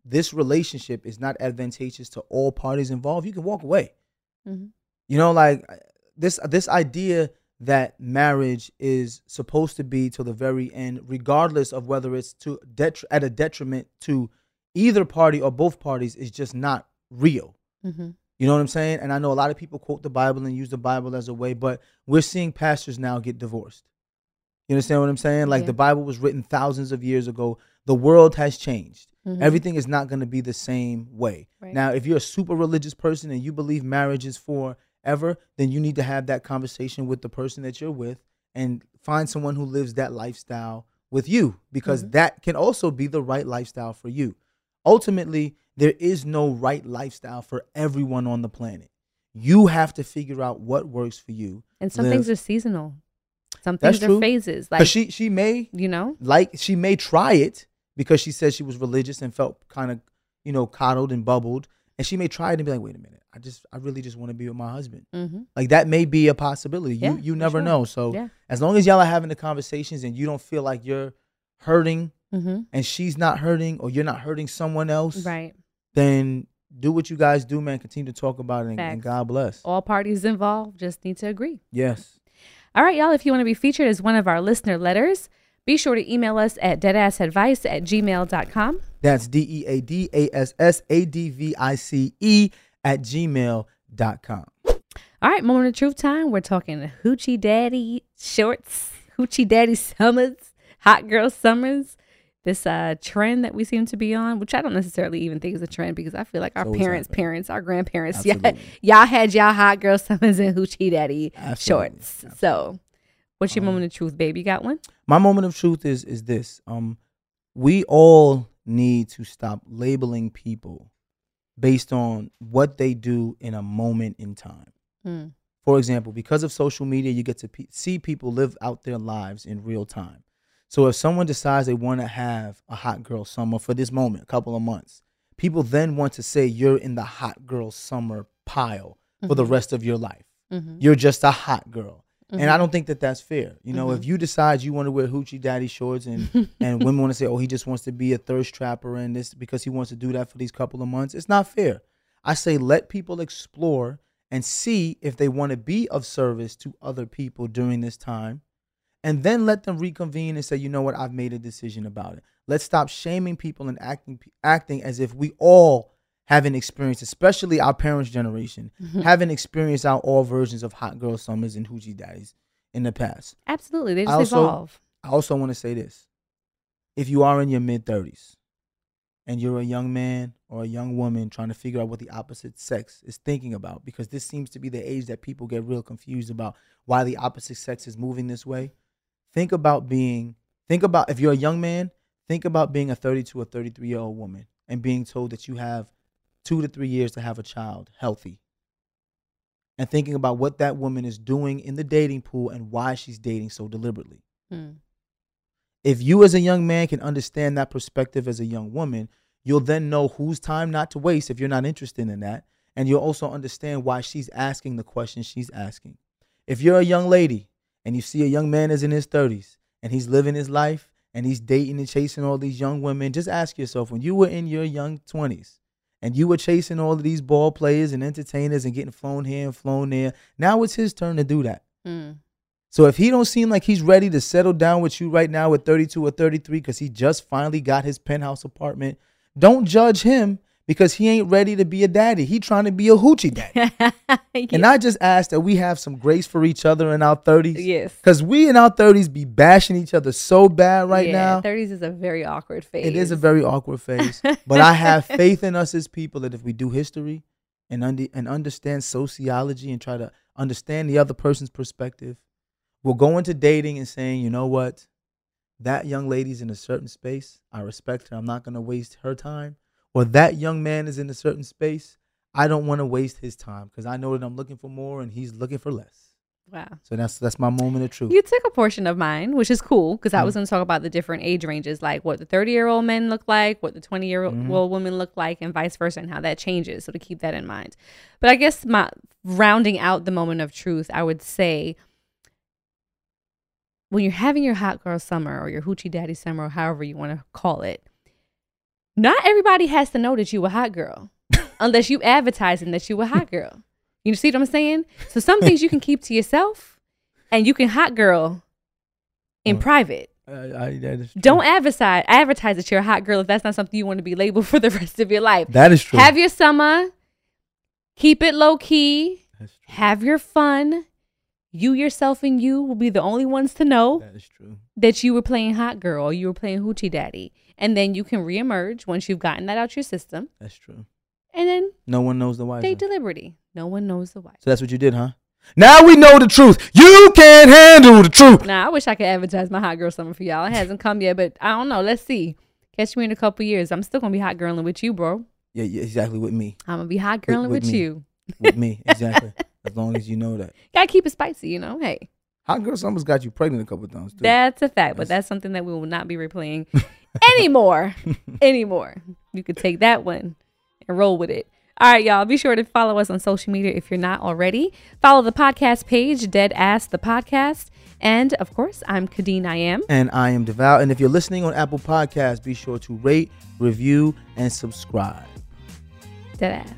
[SPEAKER 2] this relationship is not advantageous to all parties involved, you can walk away.
[SPEAKER 3] Mhm.
[SPEAKER 2] You know, like this this idea that marriage is supposed to be till the very end, regardless of whether it's to detri- at a detriment to either party or both parties, is just not real.
[SPEAKER 3] Mm-hmm.
[SPEAKER 2] You know what I'm saying? And I know a lot of people quote the Bible and use the Bible as a way, but we're seeing pastors now get divorced. You understand what I'm saying? Like
[SPEAKER 3] Yeah.
[SPEAKER 2] the Bible was written thousands of years ago. The world has changed.
[SPEAKER 3] Mhm.
[SPEAKER 2] Everything is not going to be the same way.
[SPEAKER 3] Right.
[SPEAKER 2] Now, if you're a super religious person and you believe marriage is forever, then you need to have that conversation with the person that you're with and find someone who lives that lifestyle with you because
[SPEAKER 3] Mhm.
[SPEAKER 2] that can also be the right lifestyle for you. Ultimately, there is no right lifestyle for everyone on the planet. You have to figure out what works for you.
[SPEAKER 3] And some
[SPEAKER 2] live-
[SPEAKER 3] things are seasonal. Some
[SPEAKER 2] That's
[SPEAKER 3] things are
[SPEAKER 2] true.
[SPEAKER 3] phases. Like
[SPEAKER 2] she she may
[SPEAKER 3] you know,
[SPEAKER 2] like she may try it because she said she was religious and felt kind of you know coddled and bubbled and she may try it and be like wait a minute i just i really just want to be with my husband
[SPEAKER 3] mm-hmm.
[SPEAKER 2] like that may be a possibility
[SPEAKER 3] Yeah,
[SPEAKER 2] you you never
[SPEAKER 3] sure.
[SPEAKER 2] know so
[SPEAKER 3] Yeah.
[SPEAKER 2] as long as y'all are having the conversations and you don't feel like you're hurting
[SPEAKER 3] Mm-hmm.
[SPEAKER 2] and she's not hurting or you're not hurting someone else
[SPEAKER 3] right.
[SPEAKER 2] Then do what you guys do man continue to talk about it and, and god bless
[SPEAKER 3] All parties involved just need to agree.
[SPEAKER 2] yes
[SPEAKER 3] All right, y'all. If you want to be featured as one of our listener letters, be sure to email us at deadassadvice at gmail.com.
[SPEAKER 2] that's E d-e-a-d-a-s-s-a-d-v-i-c-e at gmail.com
[SPEAKER 3] All right, moment of truth time. We're talking hoochie daddy shorts, hoochie daddy summers, hot girl summers. This uh, trend that we seem to be on, which I don't necessarily even think is a trend because I feel like our parents,
[SPEAKER 2] happening?
[SPEAKER 3] parents, our grandparents, <laughs> yeah, y'all had y'all hot girl <laughs> summers and hoochie daddy
[SPEAKER 2] Absolutely.
[SPEAKER 3] shorts. So, what's your
[SPEAKER 2] Um,
[SPEAKER 3] moment of truth, babe? You got one?
[SPEAKER 2] my moment of truth is is this um we all need to stop labeling people based on what they do in a moment in time
[SPEAKER 3] Mm.
[SPEAKER 2] for example because of social media you get to pe- see people live out their lives in real time so if someone decides they want to have a hot girl summer for this moment a couple of months people then want to say you're in the hot girl summer pile for the
[SPEAKER 3] Mhm.
[SPEAKER 2] rest of your life
[SPEAKER 3] Mm-hmm.
[SPEAKER 2] you're just a hot girl and
[SPEAKER 3] Mhm.
[SPEAKER 2] I don't think that that's fair. You know, if you decide you want to wear hoochie daddy shorts and <laughs> and women want to say, oh, he just wants to be a thirst trapper and this because he wants to do that for these couple of months, it's not fair. I say let people explore and see if they want to be of service to other people during this time, and then let them reconvene and say, you know what, I've made a decision about it. Let's stop shaming people and acting acting as if we all haven't experienced, especially our parents' generation,
[SPEAKER 3] Mm-hmm.
[SPEAKER 2] haven't experienced out all versions of hot girl summers and hoochie daddies in the past.
[SPEAKER 3] Absolutely. They
[SPEAKER 2] I
[SPEAKER 3] just
[SPEAKER 2] also-
[SPEAKER 3] evolve.
[SPEAKER 2] I also want to say this. If you are in your mid 30s and you're a young man or a young woman trying to figure out what the opposite sex is thinking about, because this seems to be the age that people get real confused about why the opposite sex is moving this way, think about being, think about, if you're a young man, think about being a 32 or 33 year old woman and being told that you have two to three years to have a child healthy and thinking about what that woman is doing in the dating pool and why she's dating so deliberately
[SPEAKER 3] Mm.
[SPEAKER 2] if you as a young man can understand that perspective as a young woman, you'll then know whose time not to waste if you're not interested in that. And you'll also understand why she's asking the questions she's asking. If you're a young lady and you see a young man is in his 30s and he's living his life and he's dating and chasing all these young women, just ask yourself when you were in your young 20s and you were chasing all of these ball players and entertainers and getting flown here and flown there, now it's his turn to do that.
[SPEAKER 3] Mm.
[SPEAKER 2] So if he don't seem like he's ready to settle down with you right now at 32 or 33 because he just finally got his penthouse apartment, don't judge him because he ain't ready to be a daddy. He trying to be a hoochie daddy. <laughs> And I just ask that we have some grace for each other in our 30s.
[SPEAKER 3] yes.
[SPEAKER 2] Because we in our 30s be bashing each other so bad right
[SPEAKER 3] yeah,
[SPEAKER 2] now.
[SPEAKER 3] 30s is a very awkward phase.
[SPEAKER 2] It is a very awkward phase. <laughs> but I have faith in us as people that if we do history and under, and understand sociology and try to understand the other person's perspective, we'll go into dating and saying, you know what? That young lady's in a certain space. I respect her. I'm not going to waste her time. Or that young man is in a certain space. I don't want to waste his time because I know that I'm looking for more and he's looking for less.
[SPEAKER 3] Wow.
[SPEAKER 2] So that's that's my moment of truth.
[SPEAKER 3] You took a portion of mine, which is cool because I was
[SPEAKER 2] Mm-hmm.
[SPEAKER 3] going to talk about the different age ranges, like what the 30 year old men look like, what the 20 year
[SPEAKER 2] Mm-hmm.
[SPEAKER 3] old women look like, and vice versa, and how that changes. So to keep that in mind. But I guess my rounding out the moment of truth, I would say when you're having your hot girl summer or your hoochie daddy summer or however you want to call it, not everybody has to know that you a hot girl <laughs> unless you advertising that you a hot girl. You see what I'm saying? So some things you can keep to yourself, and you can hot girl in
[SPEAKER 2] Oh.
[SPEAKER 3] private.
[SPEAKER 2] I, I, that is true.
[SPEAKER 3] Don't advertise advertise that you're a hot girl if that's not something you want to be labeled <laughs> for the rest of your life.
[SPEAKER 2] That is true.
[SPEAKER 3] Have your summer. Keep it low key.
[SPEAKER 2] That's true.
[SPEAKER 3] Have your fun. You yourself and you will be the only ones to know
[SPEAKER 2] That is true.
[SPEAKER 3] that you were playing hot girl or you were playing hoochie daddy. And then you can reemerge once you've gotten that out your system.
[SPEAKER 2] That's true.
[SPEAKER 3] And then
[SPEAKER 2] No one knows the why.
[SPEAKER 3] to liberty. No one knows the why.
[SPEAKER 2] So that's what you did, huh? Now we know the truth. You can't handle the truth.
[SPEAKER 3] Now I wish I could advertise my hot girl summer for y'all. It hasn't come yet, but I don't know. Let's see. Catch me in a couple years. I'm still gonna be hot girling with you, bro.
[SPEAKER 2] Yeah, yeah, exactly. With me,
[SPEAKER 3] I'm gonna be hot
[SPEAKER 2] With-
[SPEAKER 3] girling
[SPEAKER 2] with
[SPEAKER 3] with,
[SPEAKER 2] me.
[SPEAKER 3] you.
[SPEAKER 2] with me, <laughs> exactly. as long as you know that.
[SPEAKER 3] Gotta keep it spicy, you know. Hey,
[SPEAKER 2] Hot girl summer's got you pregnant a couple times too.
[SPEAKER 3] that's a fact, but
[SPEAKER 2] That's-
[SPEAKER 3] that's something that we will not be replaying <laughs> anymore. <laughs> anymore. You could take that one and roll with it. All right, y'all. Be sure to follow us on social media if you're not already. Follow the podcast page, Dead Ass the Podcast. And of course, I'm Kadeen I am.
[SPEAKER 2] and I am Deval. And if you're listening on Apple Podcasts, be sure to rate, review, and subscribe.
[SPEAKER 3] Dead Ass.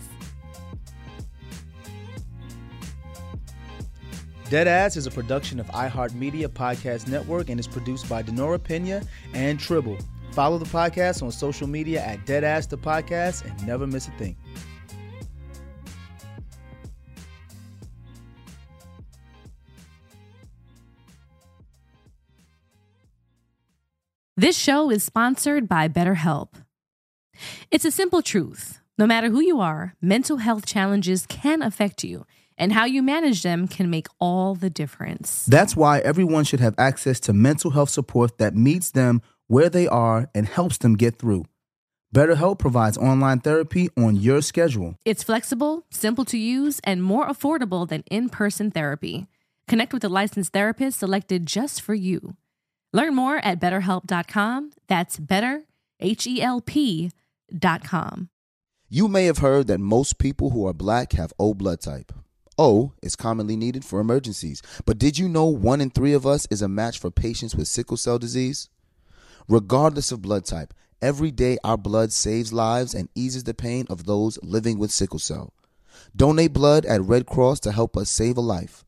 [SPEAKER 2] Deadass is a production of iHeartMedia Podcast Network and is produced by Denora Pena and Tribble. Follow the podcast on social media at Deadass the Podcast and never miss a thing.
[SPEAKER 4] This show is sponsored by BetterHelp. It's a simple truth. No matter who you are, mental health challenges can affect you, and how you manage them can make all the difference.
[SPEAKER 1] That's why everyone should have access to mental health support that meets them where they are and helps them get through. BetterHelp provides online therapy on your schedule.
[SPEAKER 4] It's flexible, simple to use, and more affordable than in person therapy. Connect with a licensed therapist selected just for you. Learn more at betterhelp.com. That's better, H E L P.com.
[SPEAKER 1] You may have heard that most people who are black have O blood type. O is commonly needed for emergencies, but did you know one in three of us is a match for patients with sickle cell disease? Regardless of blood type, every day our blood saves lives and eases the pain of those living with sickle cell. Donate blood at Red Cross to help us save a life.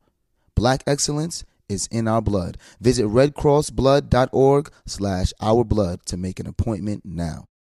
[SPEAKER 1] Black excellence is in our blood. Visit redcrossblood.org slash our blood to make an appointment now.